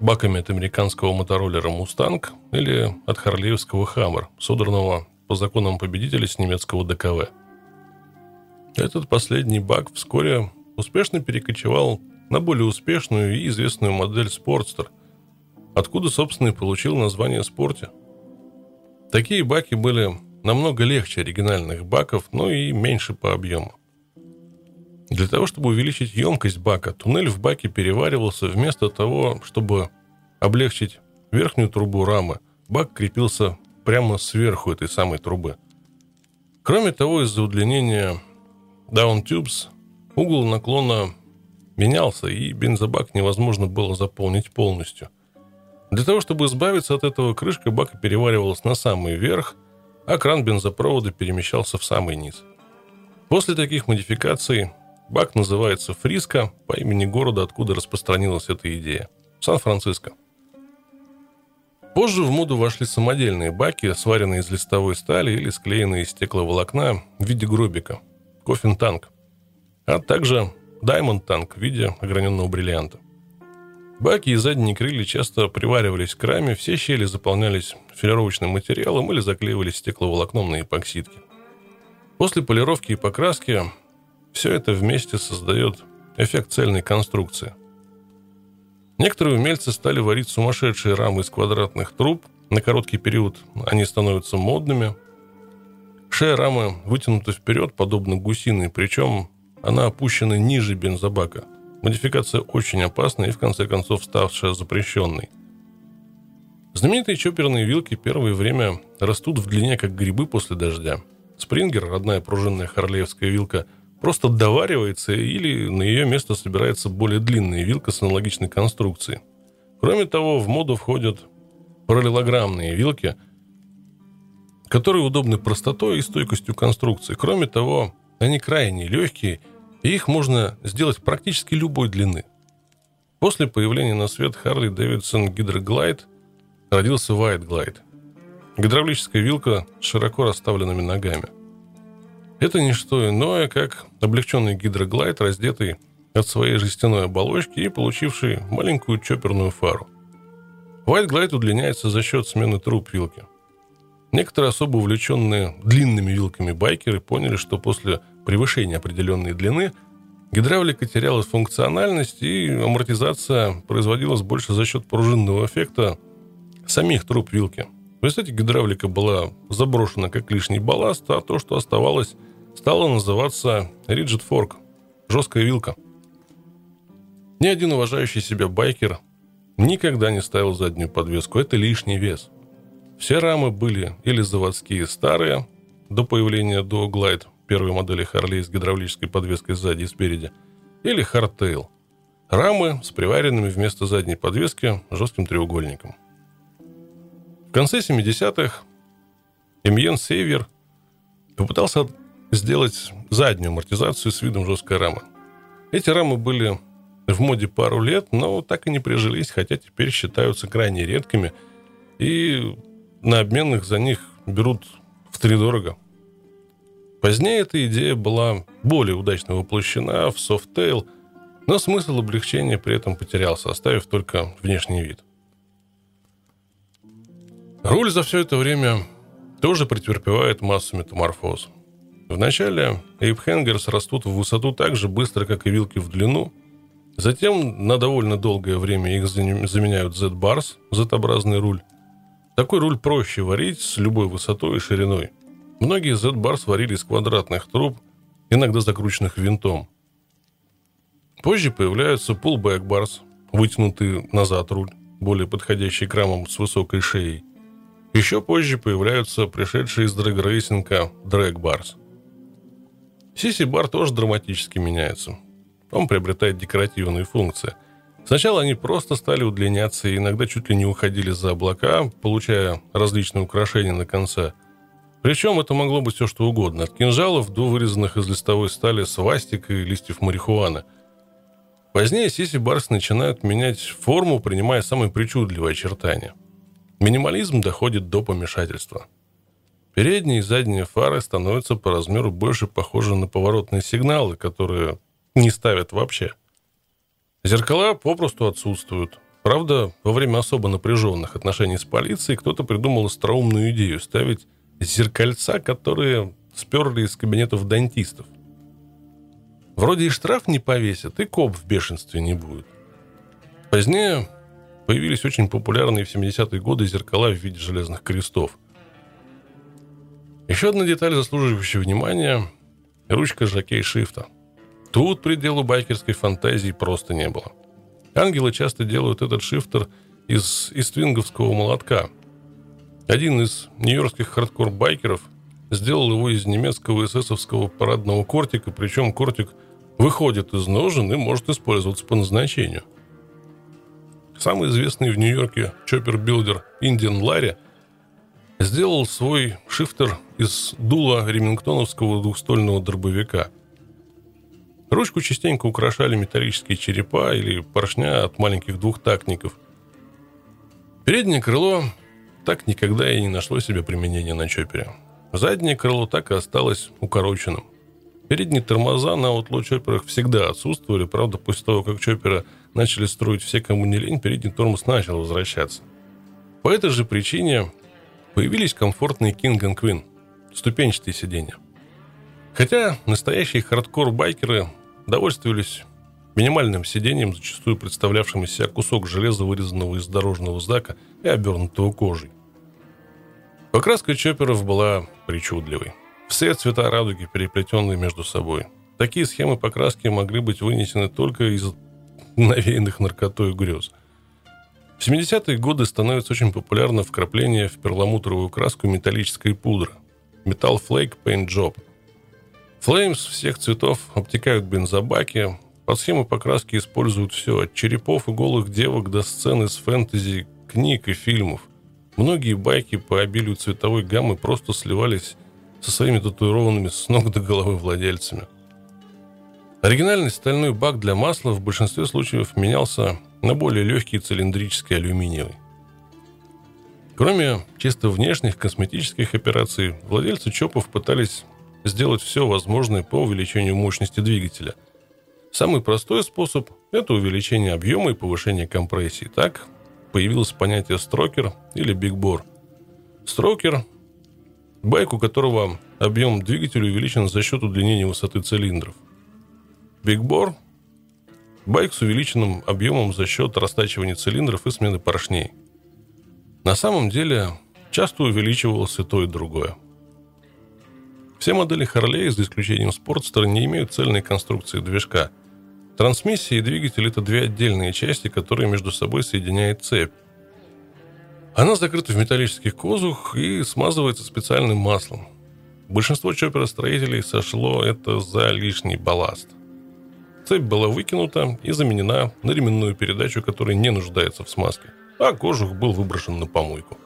баками от американского мотороллера «Мустанг» или от харлеевского «Хаммер», содранного по законам победителя с немецкого ДКВ. Этот последний бак вскоре успешно перекочевал на более успешную и известную модель «Спортстер», откуда, собственно, и получил название «Спорте». Такие баки были намного легче оригинальных баков, но и меньше по объему. Для того, чтобы увеличить емкость бака, туннель в баке переваривался вместо того, чтобы облегчить верхнюю трубу рамы, бак крепился прямо сверху этой самой трубы. Кроме того, из-за удлинения down tubes угол наклона менялся, и бензобак невозможно было заполнить полностью – для того, чтобы избавиться от этого, крышка бака переваривалась на самый верх, а кран бензопровода перемещался в самый низ. После таких модификаций бак называется Фриско по имени города, откуда распространилась эта идея – Сан-Франциско. Позже в моду вошли самодельные баки, сваренные из листовой стали или склеенные из стекловолокна в виде гробика – кофин-танк, а также даймонд-танк в виде ограненного бриллианта. Баки и задние крылья часто приваривались к раме, все щели заполнялись филировочным материалом или заклеивались стекловолокном на эпоксидке. После полировки и покраски все это вместе создает эффект цельной конструкции. Некоторые умельцы стали варить сумасшедшие рамы из квадратных труб. На короткий период они становятся модными. Шея рамы вытянута вперед, подобно гусиной, причем она опущена ниже бензобака – Модификация очень опасная и, в конце концов, ставшая запрещенной. Знаменитые чоперные вилки первое время растут в длине, как грибы после дождя. Спрингер, родная пружинная харлеевская вилка, просто доваривается или на ее место собирается более длинная вилка с аналогичной конструкцией. Кроме того, в моду входят параллелограммные вилки, которые удобны простотой и стойкостью конструкции. Кроме того, они крайне легкие – и их можно сделать практически любой длины. После появления на свет Харли Дэвидсон Гидроглайд родился White Glide. Гидравлическая вилка с широко расставленными ногами. Это не что иное, как облегченный гидроглайд, раздетый от своей жестяной оболочки и получивший маленькую чоперную фару. Glide удлиняется за счет смены труб вилки. Некоторые особо увлеченные длинными вилками байкеры поняли, что после превышения определенной длины, гидравлика теряла функциональность и амортизация производилась больше за счет пружинного эффекта самих труб вилки. В результате гидравлика была заброшена как лишний балласт, а то, что оставалось, стала называться Rigid Fork – жесткая вилка. Ни один уважающий себя байкер никогда не ставил заднюю подвеску, это лишний вес. Все рамы были или заводские старые, до появления Duo Glide, первой модели Harley с гидравлической подвеской сзади и спереди, или Hardtail – Рамы с приваренными вместо задней подвески жестким треугольником. В конце 70-х Эмьен Сейвер попытался сделать заднюю амортизацию с видом жесткой рамы. Эти рамы были в моде пару лет, но так и не прижились, хотя теперь считаются крайне редкими, и на обменных за них берут в три дорого. Позднее эта идея была более удачно воплощена в Softail – но смысл облегчения при этом потерялся, оставив только внешний вид. Руль за все это время тоже претерпевает массу метаморфоз. Вначале эйпхенгерс растут в высоту так же быстро, как и вилки в длину. Затем на довольно долгое время их заменяют Z-Bars, Z-образный руль. Такой руль проще варить с любой высотой и шириной. Многие Z-Bars варили из квадратных труб, иногда закрученных винтом – Позже появляются pullback bars, вытянутый назад руль, более подходящий к рамам с высокой шеей. Еще позже появляются пришедшие из дрэг-рейсинга bars. CC-бар тоже драматически меняется. Он приобретает декоративные функции. Сначала они просто стали удлиняться и иногда чуть ли не уходили за облака, получая различные украшения на конце. Причем это могло быть все что угодно, от кинжалов до вырезанных из листовой стали свастик и листьев марихуаны – Позднее Сиси Барс начинают менять форму, принимая самые причудливые очертания. Минимализм доходит до помешательства. Передние и задние фары становятся по размеру больше похожи на поворотные сигналы, которые не ставят вообще. Зеркала попросту отсутствуют. Правда, во время особо напряженных отношений с полицией кто-то придумал остроумную идею ставить зеркальца, которые сперли из кабинетов дантистов. Вроде и штраф не повесят, и коп в бешенстве не будет. Позднее появились очень популярные в 70-е годы зеркала в виде железных крестов. Еще одна деталь, заслуживающая внимания – ручка jockey shift а. Тут пределу байкерской фантазии просто не было. Ангелы часто делают этот шифтер из эствинговского молотка. Один из нью-йоркских хардкор-байкеров сделал его из немецкого эсэсовского парадного кортика, причем кортик – выходит из ножен и может использоваться по назначению. Самый известный в Нью-Йорке чоппер-билдер Индиан Ларри сделал свой шифтер из дула ремингтоновского двухстольного дробовика. Ручку частенько украшали металлические черепа или поршня от маленьких двухтактников. Переднее крыло так никогда и не нашло себе применения на чопере. Заднее крыло так и осталось укороченным – Передние тормоза на Outlaw чопперах всегда отсутствовали, правда, после того, как чоппера начали строить все, кому не лень, передний тормоз начал возвращаться. По этой же причине появились комфортные King and Queen, ступенчатые сиденья. Хотя настоящие хардкор-байкеры довольствовались минимальным сиденьем, зачастую представлявшим из себя кусок железа, вырезанного из дорожного знака и обернутого кожей. Покраска чопперов была причудливой – все цвета радуги, переплетенные между собой. Такие схемы покраски могли быть вынесены только из навеянных наркотой грез. В 70-е годы становится очень популярно вкрапление в перламутровую краску металлической пудры. Metal Flake Paint Job. Флеймс всех цветов обтекают бензобаки. Под схемы покраски используют все, от черепов и голых девок до сцен из фэнтези, книг и фильмов. Многие байки по обилию цветовой гаммы просто сливались со своими татуированными с ног до головы владельцами. Оригинальный стальной бак для масла в большинстве случаев менялся на более легкий цилиндрический алюминиевый. Кроме чисто внешних косметических операций, владельцы ЧОПов пытались сделать все возможное по увеличению мощности двигателя. Самый простой способ – это увеличение объема и повышение компрессии. Так появилось понятие строкер или бигбор. Строкер Байк, у которого объем двигателя увеличен за счет удлинения высоты цилиндров. Бигбор – байк с увеличенным объемом за счет растачивания цилиндров и смены поршней. На самом деле часто увеличивалось и то, и другое. Все модели Харлей, за исключением Спортстера, не имеют цельной конструкции движка. Трансмиссия и двигатель – это две отдельные части, которые между собой соединяет цепь. Она закрыта в металлических козух и смазывается специальным маслом. Большинство чопперостроителей сошло это за лишний балласт. Цепь была выкинута и заменена на ременную передачу, которая не нуждается в смазке, а кожух был выброшен на помойку.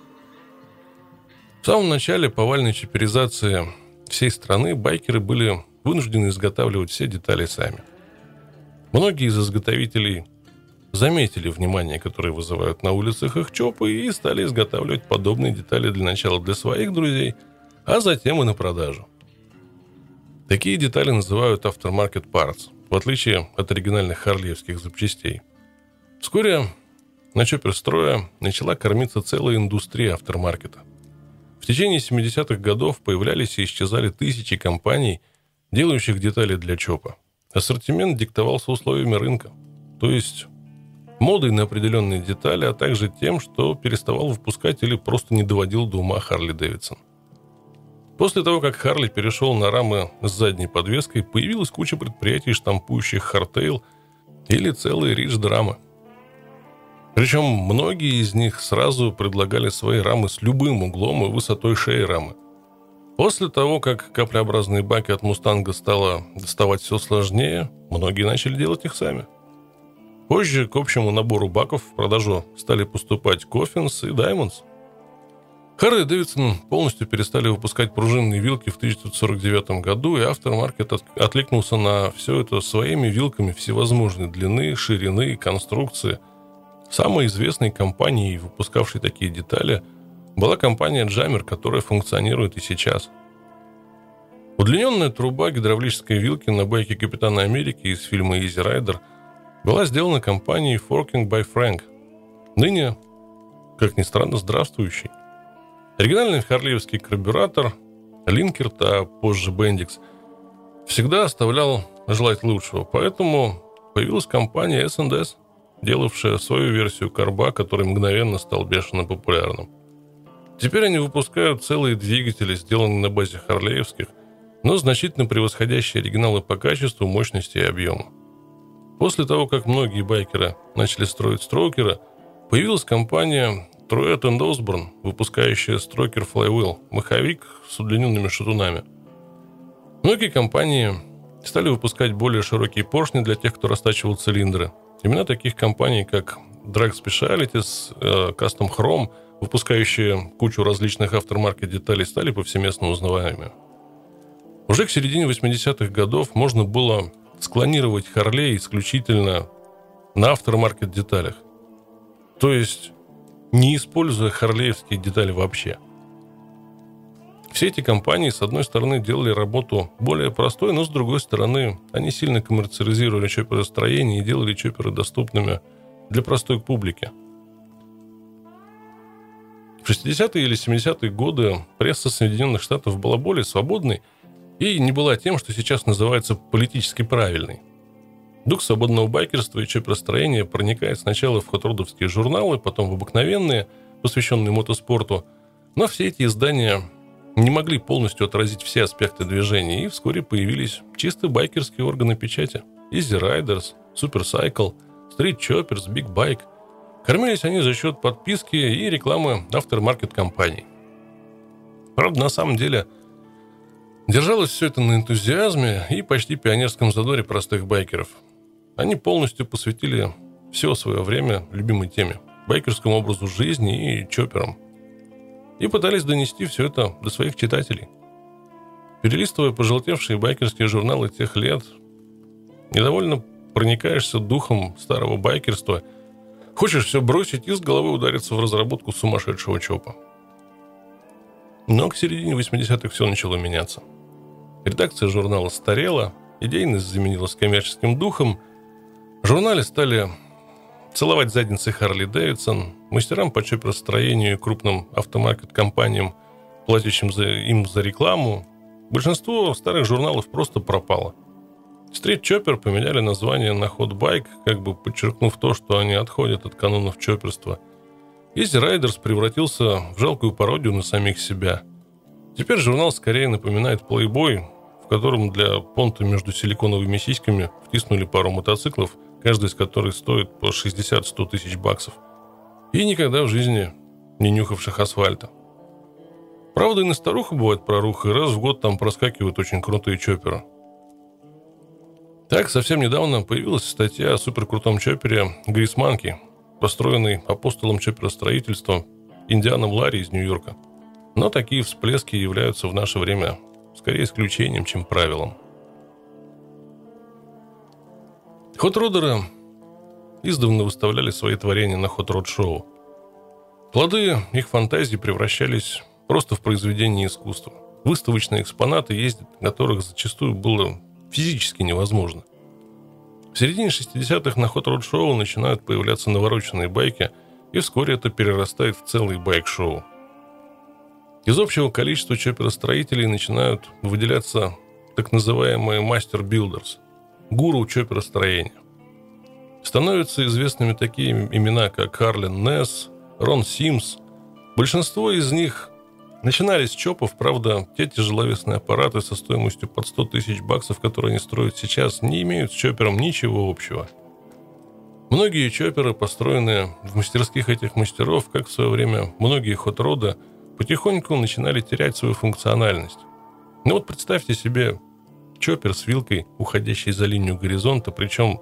В самом начале повальной чиперизации всей страны байкеры были вынуждены изготавливать все детали сами. Многие из изготовителей заметили внимание, которое вызывают на улицах их чопы, и стали изготавливать подобные детали для начала для своих друзей, а затем и на продажу. Такие детали называют aftermarket parts, в отличие от оригинальных харлиевских запчастей. Вскоре на чопперстроя начала кормиться целая индустрия aftermarket а. В течение 70-х годов появлялись и исчезали тысячи компаний, делающих детали для чопа. Ассортимент диктовался условиями рынка, то есть модой на определенные детали, а также тем, что переставал выпускать или просто не доводил до ума Харли Дэвидсон. После того, как Harley перешел на рамы с задней подвеской, появилась куча предприятий, штампующих hardtail или целые rigid-рамы. Причем многие из них сразу предлагали свои рамы с любым углом и высотой шеи рамы. После того, как каплеобразные баки от «Мустанга» стало доставать все сложнее, многие начали делать их сами. Позже к общему набору баков в продажу стали поступать «Coffins» и «Даймондс», Харли Дэвидсон полностью перестали выпускать пружинные вилки в 1949 году, и aftermarket откликнулся на все это своими вилками всевозможной длины, ширины и конструкции. Самой известной компанией, выпускавшей такие детали, была компания Джаммер, которая функционирует и сейчас. Удлиненная труба гидравлической вилки на байке Капитана Америки из фильма «Изи Райдер» была сделана компанией Forking by Frank, ныне, как ни странно, здравствующий. Оригинальный харлиевский карбюратор, Линкерт, а позже Бендикс, всегда оставлял желать лучшего, поэтому появилась компания S&S, делавшая свою версию карба, который мгновенно стал бешено популярным. Теперь они выпускают целые двигатели, сделанные на базе харлеевских, но значительно превосходящие оригиналы по качеству, мощности и объему. После того, как многие байкеры начали строить строкеры, появилась компания Труэт энд Осборн, выпускающая строкер Flywheel, маховик с удлиненными шатунами. Многие компании стали выпускать более широкие поршни для тех, кто растачивал цилиндры. Имена таких компаний, как Drag Specialities, э, Custom Chrome, выпускающие кучу различных автормаркет деталей, стали повсеместно узнаваемыми. Уже к середине 80-х годов можно было склонировать Харлей исключительно на автормаркет деталях. То есть не используя харлеевские детали вообще. Все эти компании, с одной стороны, делали работу более простой, но с другой стороны, они сильно коммерциализировали чоперостроение и делали чоперы доступными для простой публики. В 60-е или 70-е годы пресса Соединенных Штатов была более свободной и не была тем, что сейчас называется политически правильной – Дух свободного байкерства и чоп-расстроения проникает сначала в хотрудовские журналы, потом в обыкновенные, посвященные мотоспорту, но все эти издания не могли полностью отразить все аспекты движения, и вскоре появились чисто байкерские органы печати. Easy Riders, Super Cycle, Street Choppers, Big Bike. Кормились они за счет подписки и рекламы автормаркет компаний. Правда, на самом деле, держалось все это на энтузиазме и почти пионерском задоре простых байкеров – они полностью посвятили все свое время любимой теме – байкерскому образу жизни и чоперам. И пытались донести все это до своих читателей. Перелистывая пожелтевшие байкерские журналы тех лет, недовольно проникаешься духом старого байкерства, хочешь все бросить и с головы удариться в разработку сумасшедшего чопа. Но к середине 80-х все начало меняться. Редакция журнала старела, идейность заменилась коммерческим духом – в журнале стали целовать задницы Харли Дэвидсон, мастерам по чоперостроению и крупным автомаркет-компаниям, платящим за, им за рекламу. Большинство старых журналов просто пропало. Стрит Чоппер поменяли название на Hot Bike, как бы подчеркнув то, что они отходят от канонов чоперства. Изи Райдерс превратился в жалкую пародию на самих себя. Теперь журнал скорее напоминает плейбой, в котором для понта между силиконовыми сиськами втиснули пару мотоциклов, каждый из которых стоит по 60-100 тысяч баксов. И никогда в жизни не нюхавших асфальта. Правда, и на старуху бывает проруха, и раз в год там проскакивают очень крутые чоперы. Так, совсем недавно появилась статья о суперкрутом чопере Грисманки, построенный апостолом чоперостроительства Индианом Ларри из Нью-Йорка. Но такие всплески являются в наше время скорее исключением, чем правилом. Хот-родеры издавна выставляли свои творения на хот-род-шоу. Плоды их фантазии превращались просто в произведение искусства. Выставочные экспонаты, ездить на которых зачастую было физически невозможно. В середине 60-х на хот род шоу начинают появляться навороченные байки, и вскоре это перерастает в целый байк-шоу. Из общего количества чоперостроителей начинают выделяться так называемые master builders, гуру чоперостроения. Становятся известными такие имена, как Арлен Несс, Рон Симс. Большинство из них Начинали с чопов, правда, те тяжеловесные аппараты со стоимостью под 100 тысяч баксов, которые они строят сейчас, не имеют с чопером ничего общего. Многие чоперы, построенные в мастерских этих мастеров, как в свое время многие хот-рода, потихоньку начинали терять свою функциональность. Ну вот представьте себе чоппер с вилкой, уходящей за линию горизонта, причем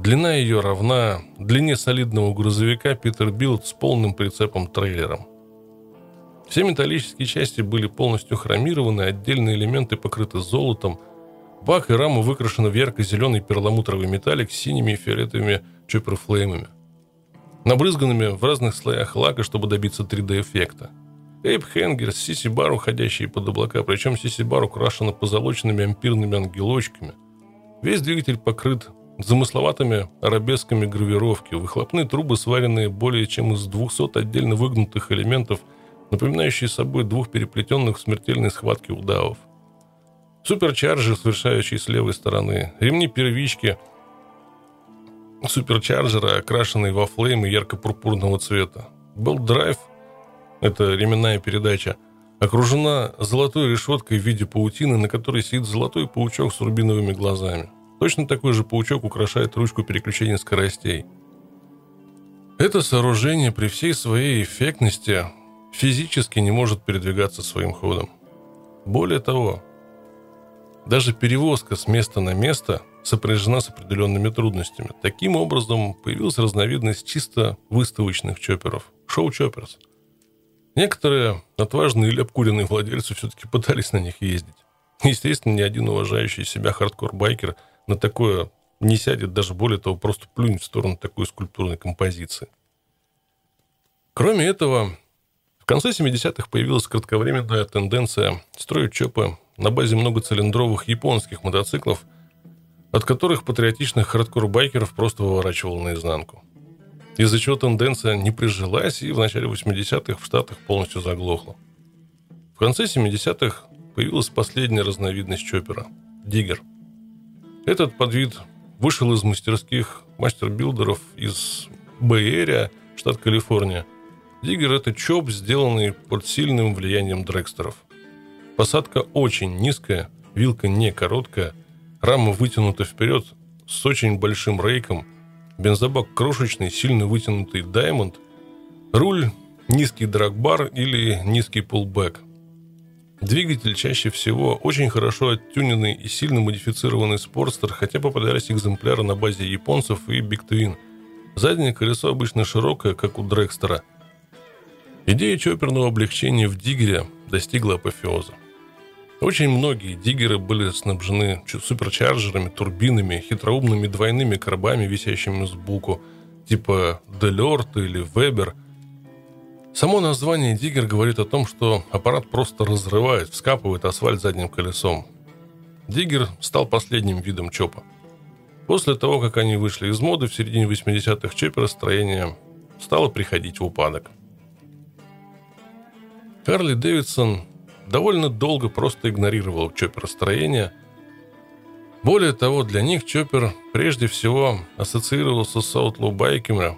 длина ее равна длине солидного грузовика Питер Билд с полным прицепом-трейлером – все металлические части были полностью хромированы, отдельные элементы покрыты золотом. Бак и рама выкрашены в ярко-зеленый перламутровый металлик с синими и фиолетовыми чопперфлеймами, набрызганными в разных слоях лака, чтобы добиться 3D-эффекта. Эйп Хенгер, Сиси-бар, уходящие под облака, причем Сиси-бар украшена позолоченными ампирными ангелочками. Весь двигатель покрыт замысловатыми арабесками гравировки, выхлопные трубы, сваренные более чем из 200 отдельно выгнутых элементов – напоминающие собой двух переплетенных в смертельной схватке удавов. Суперчарджер, совершающий с левой стороны, ремни первички суперчарджера, окрашенные во флеймы ярко-пурпурного цвета. Был драйв, это ременная передача, окружена золотой решеткой в виде паутины, на которой сидит золотой паучок с рубиновыми глазами. Точно такой же паучок украшает ручку переключения скоростей. Это сооружение при всей своей эффектности физически не может передвигаться своим ходом. Более того, даже перевозка с места на место сопряжена с определенными трудностями. Таким образом, появилась разновидность чисто выставочных чоперов – show choppers. Некоторые отважные или обкуренные владельцы все-таки пытались на них ездить. Естественно, ни один уважающий себя хардкор-байкер на такое не сядет, даже более того, просто плюнет в сторону такой скульптурной композиции. Кроме этого, в конце 70-х появилась кратковременная тенденция строить чопы на базе многоцилиндровых японских мотоциклов, от которых патриотичных хардкор-байкеров просто выворачивало наизнанку. Из-за чего тенденция не прижилась и в начале 80-х в Штатах полностью заглохла. В конце 70-х появилась последняя разновидность чоппера – digger. Этот подвид вышел из мастерских master-builder ов из Бэй-Эрия, штат Калифорния – Диггер – это чоп, сделанный под сильным влиянием дрекстеров. Посадка очень низкая, вилка не короткая, рама вытянута вперед с очень большим рейком, бензобак крошечный, сильно вытянутый даймонд, руль – низкий драгбар или низкий пулбэк. Двигатель чаще всего очень хорошо оттюненный и сильно модифицированный спортстер, хотя попадались экземпляры на базе японцев и Big Twin. Заднее колесо обычно широкое, как у Дрекстера – Идея чоперного облегчения в Диггере достигла апофеоза. Очень многие диггеры были снабжены суперчарджерами, турбинами, хитроумными двойными коробами, висящими сбоку, типа Делерт или Вебер. Само название диггер говорит о том, что аппарат просто разрывает, вскапывает асфальт задним колесом. Диггер стал последним видом чопа. После того, как они вышли из моды в середине 80-х, чоперостроение стало приходить в упадок. Харли Дэвидсон довольно долго просто игнорировал чоппер-строение. Более того, для них чоппер прежде всего ассоциировался с аутлоу байками,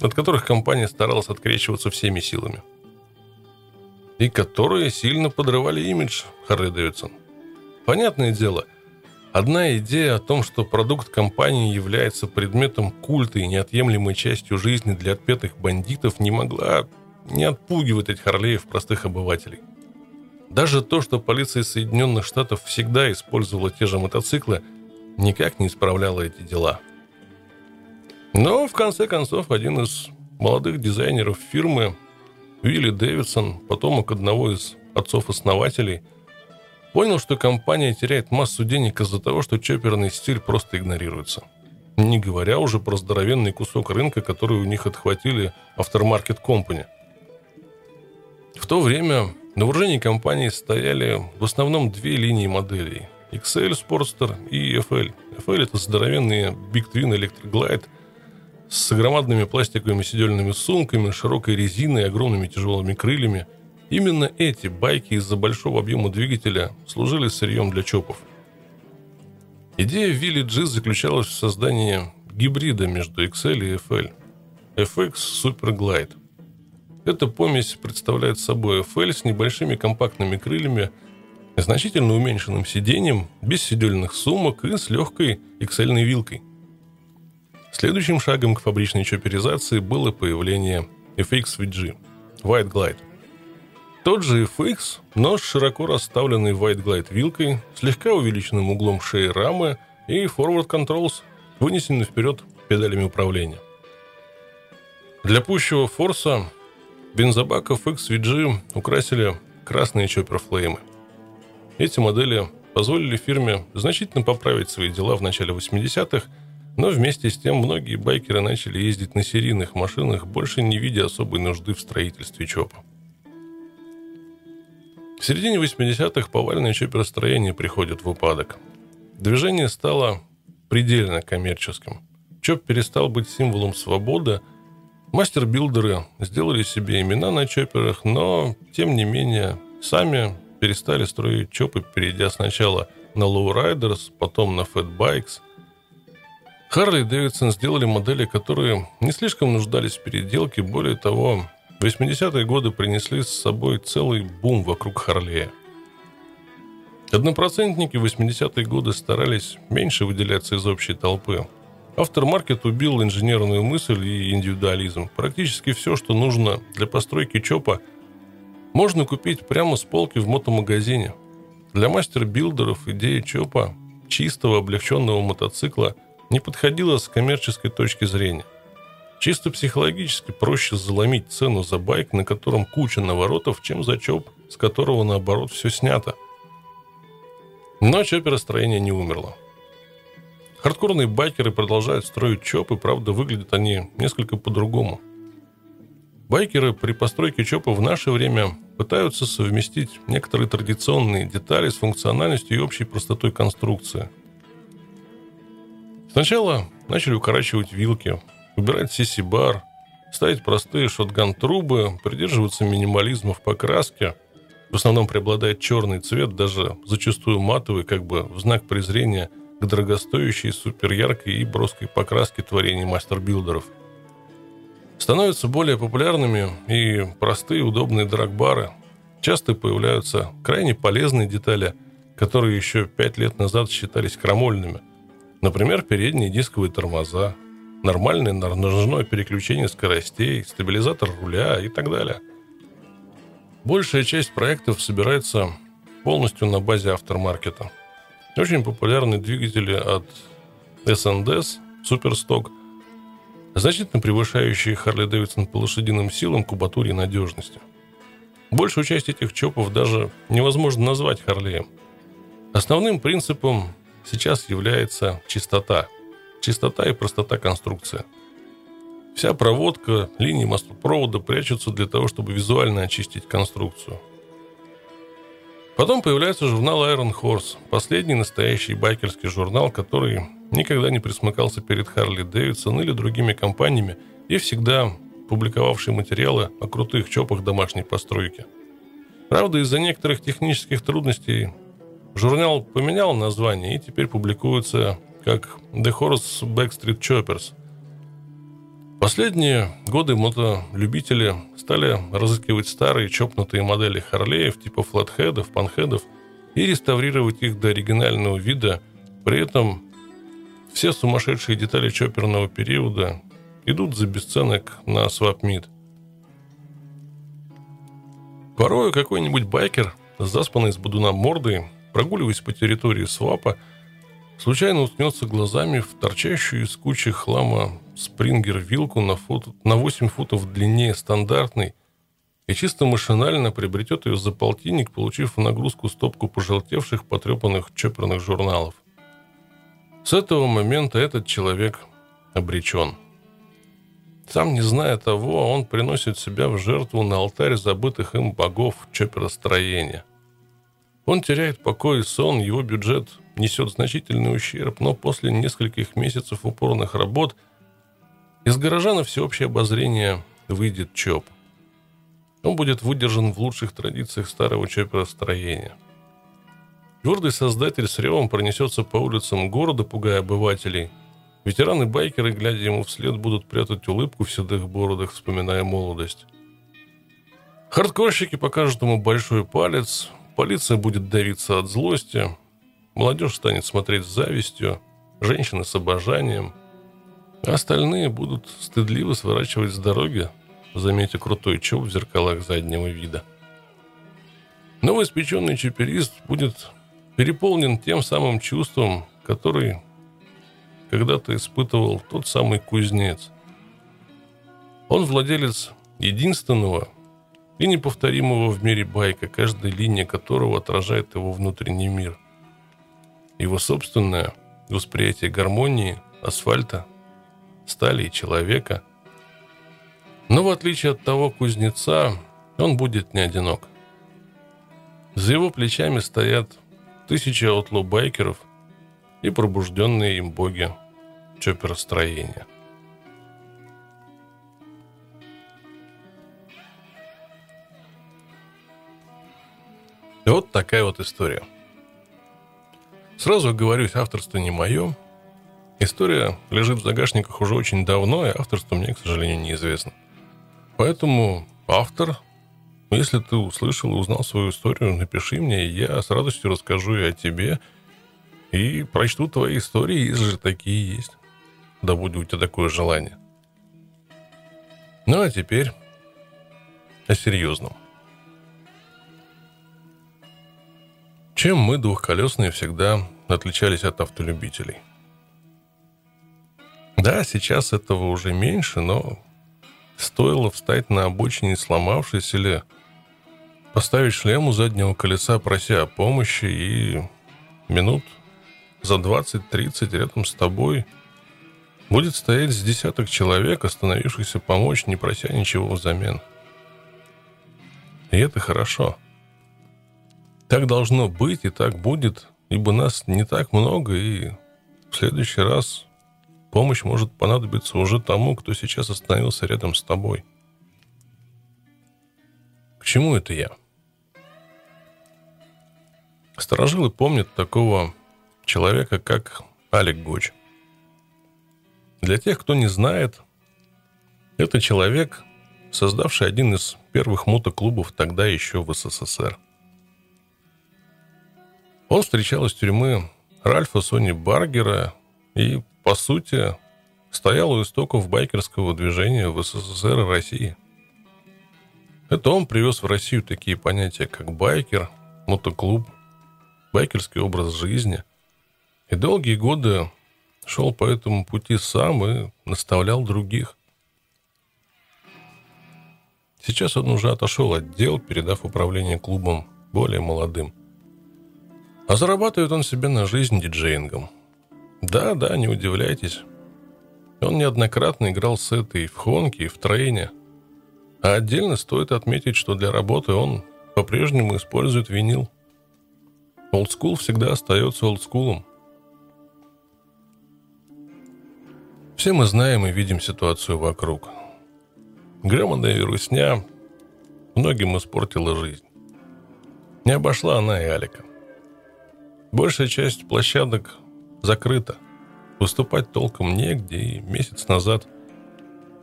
от которых компания старалась открещиваться всеми силами. и которые сильно подрывали имидж Харли Дэвидсон. Понятное дело, одна идея о том, что продукт компании является предметом культа и неотъемлемой частью жизни для отпетых бандитов, не могла не отпугивать этих Харлеев простых обывателей. Даже то, что полиция Соединенных Штатов всегда использовала те же мотоциклы, никак не исправляло эти дела. Но, в конце концов, один из молодых дизайнеров фирмы Уилли Дэвидсон, потомок одного из отцов-основателей, понял, что компания теряет массу денег из-за того, что чоперный стиль просто игнорируется. Не говоря уже про здоровенный кусок рынка, который у них отхватили Aftermarket Company. В то время на вооружении компании стояли в основном две линии моделей – XL Sportster и FL. FL – это здоровенные Big Twin Electroglide – с громадными пластиковыми сидельными сумками, широкой резиной и огромными тяжелыми крыльями. Именно эти байки из-за большого объема двигателя служили сырьем для чопов. Идея Джиз заключалась в создании гибрида между XL и FL. FX Super Glide. Эта помесь представляет собой FL с небольшими компактными крыльями, значительно уменьшенным сиденьем, без сидельных сумок и с легкой XL вилкой – Следующим шагом к фабричной чоперизации было появление FX VG – White Glide. Тот же FX, но с широко расставленной White Glide вилкой, слегка увеличенным углом шеи рамы и Forward Controls, вынесенный вперед педалями управления. Для пущего форса бензобаков XVG украсили красные чопперфлеймы. Эти модели позволили фирме значительно поправить свои дела в начале 80-х – но вместе с тем многие байкеры начали ездить на серийных машинах, больше не видя особой нужды в строительстве ЧОПа. В середине 80-х повальное чоперостроение приходит в упадок. Движение стало предельно коммерческим. ЧОП перестал быть символом свободы. Мастер-билдеры сделали себе имена на чоперах, но, тем не менее, сами перестали строить ЧОПы, перейдя сначала на lowriders, потом на fat bikes – Harley-Davidson сделали модели, которые не слишком нуждались в переделке. Более того, 80-е годы принесли с собой целый бум вокруг Харлея. Однопроцентники в 80-е годы старались меньше выделяться из общей толпы. Aftermarket убил инженерную мысль и индивидуализм. Практически все, что нужно для постройки ЧОПа, можно купить прямо с полки в мотомагазине. Для мастер-билдеров идея ЧОПа, чистого облегченного мотоцикла – не подходила с коммерческой точки зрения. Чисто психологически проще заломить цену за байк, на котором куча наворотов, чем за чоп, с которого наоборот все снято. Но чоперостроение не умерло. Хардкорные байкеры продолжают строить чопы, правда, выглядят они несколько по-другому. Байкеры при постройке чопа в наше время пытаются совместить некоторые традиционные детали с функциональностью и общей простотой конструкции – Сначала начали укорачивать вилки, убирать сиси-бар, ставить простые шотган-трубы, придерживаться минимализма в покраске. В основном преобладает черный цвет, даже зачастую матовый, как бы в знак презрения к дорогостоящей, суперяркой и броской покраске творений мастер-билдеров. Становятся более популярными и простые удобные драгбары. Часто появляются крайне полезные детали, которые еще пять лет назад считались крамольными – Например, передние дисковые тормоза, нормальное ножное переключение скоростей, стабилизатор руля и так далее. Большая часть проектов собирается полностью на базе автормаркета. Очень популярны двигатели от S&S, Суперсток, значительно превышающие Harley Davidson по лошадиным силам, кубатуре и надежности. Большую часть этих чопов даже невозможно назвать Харлеем. Основным принципом сейчас является чистота. Чистота и простота конструкции. Вся проводка, линии маслопровода прячутся для того, чтобы визуально очистить конструкцию. Потом появляется журнал Iron Horse, последний настоящий байкерский журнал, который никогда не присмыкался перед Харли Дэвидсон или другими компаниями и всегда публиковавший материалы о крутых чопах домашней постройки. Правда, из-за некоторых технических трудностей Журнал поменял название и теперь публикуется как The Horse Backstreet Choppers. Последние годы мотолюбители стали разыскивать старые чопнутые модели Харлеев типа флатхедов, панхедов и реставрировать их до оригинального вида. При этом все сумасшедшие детали чоперного периода идут за бесценок на свапмид. Порой какой-нибудь байкер, заспанный с бодуна мордой, прогуливаясь по территории свапа, случайно уткнется глазами в торчащую из кучи хлама спрингер-вилку на, фут, на 8 футов длиннее стандартной и чисто машинально приобретет ее за полтинник, получив в нагрузку стопку пожелтевших, потрепанных чоперных журналов. С этого момента этот человек обречен. Сам не зная того, он приносит себя в жертву на алтарь забытых им богов чоперостроения. Он теряет покой и сон, его бюджет несет значительный ущерб, но после нескольких месяцев упорных работ – из гаража на всеобщее обозрение выйдет ЧОП. Он будет выдержан в лучших традициях старого чоперостроения. Твердый создатель с ревом пронесется по улицам города, пугая обывателей. Ветераны-байкеры, глядя ему вслед, будут прятать улыбку в седых бородах, вспоминая молодость. Хардкорщики покажут ему большой палец, полиция будет давиться от злости, молодежь станет смотреть с завистью, женщины с обожанием – Остальные будут стыдливо сворачивать с дороги, заметив крутой чоп в зеркалах заднего вида. Новоиспеченный чоперист будет переполнен тем самым чувством, который когда-то испытывал тот самый кузнец. Он владелец единственного и неповторимого в мире байка, каждая линия которого отражает его внутренний мир. Его собственное восприятие гармонии, асфальта – стали и человека. Но в отличие от того кузнеца, он будет не одинок. За его плечами стоят тысячи outlaw-байкеров и пробужденные им боги чоперостроения. Вот такая вот история. Сразу говорюсь, авторство не мое – История лежит в загашниках уже очень давно, и авторство мне, к сожалению, неизвестно. Поэтому автор, если ты услышал и узнал свою историю, напиши мне, я с радостью расскажу и о тебе, и прочту твои истории, если же такие есть. Да будет у тебя такое желание. Ну а теперь о серьезном. Чем мы, двухколесные, всегда отличались от автолюбителей – да, сейчас этого уже меньше, но стоило встать на обочине, сломавшись, или поставить шлем у заднего колеса, прося о помощи, и минут за 20-30 рядом с тобой будет стоять с десяток человек, остановившихся помочь, не прося ничего взамен. И это хорошо. Так должно быть и так будет, ибо нас не так много, и в следующий раз Помощь может понадобиться уже тому, кто сейчас остановился рядом с тобой. К чему это я? Старожилы помнят такого человека, как Алек Гоч. Для тех, кто не знает, это человек, создавший один из первых мотоклубов тогда еще в СССР. Он встречал из тюрьмы Ральфа Сони Баргера и по сути, стоял у истоков байкерского движения в СССР и России. Это он привез в Россию такие понятия, как байкер, мотоклуб, байкерский образ жизни. И долгие годы шел по этому пути сам и наставлял других. Сейчас он уже отошел от дел, передав управление клубом более молодым. А зарабатывает он себе на жизнь диджеингом – да, да, не удивляйтесь. Он неоднократно играл с этой в Хонке и в Трейне. А отдельно стоит отметить, что для работы он по-прежнему использует винил. Олдскул всегда остается олдскулом. Все мы знаем и видим ситуацию вокруг. Громада и русня многим испортила жизнь. Не обошла она и Алика. Большая часть площадок закрыто. Выступать толком негде, и месяц назад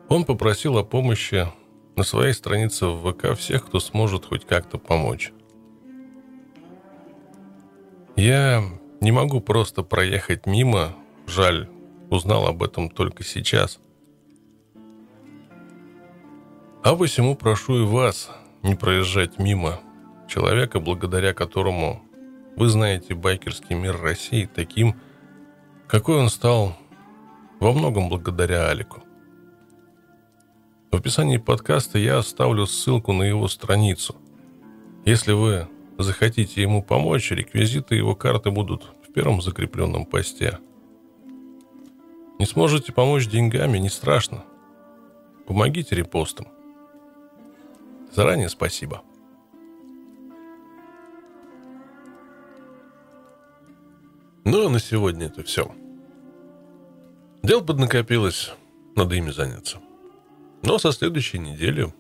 Он попросил о помощи на своей странице в ВК всех, кто сможет хоть как-то помочь. Я не могу просто проехать мимо, жаль, узнал об этом только сейчас. А посему прошу и вас не проезжать мимо человека, благодаря которому вы знаете байкерский мир России таким, какой он стал во многом благодаря Алику. В описании подкаста я оставлю ссылку на его страницу. Если вы захотите ему помочь, реквизиты его карты будут в первом закрепленном посте. Не сможете помочь деньгами, не страшно. Помогите репостом. Заранее спасибо. Ну, а на сегодня это все. Дел поднакопилось, надо ими заняться. Но со следующей недели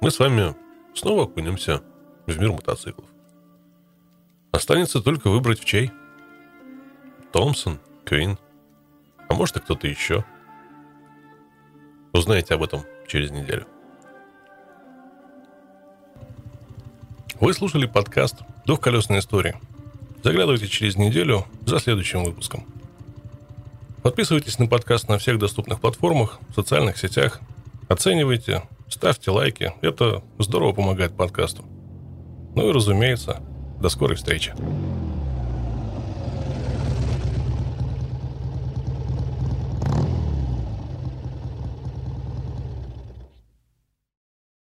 мы с вами снова окунемся в мир мотоциклов. Останется только выбрать в чей. Томпсон, Квин, а может и кто-то еще. Узнаете об этом через неделю. Вы слушали подкаст «Двухколесная история». Заглядывайте через неделю за следующим выпуском. Подписывайтесь на подкаст на всех доступных платформах, в социальных сетях – Оценивайте, ставьте лайки. Это здорово помогает подкасту. Ну и разумеется, до скорой встречи.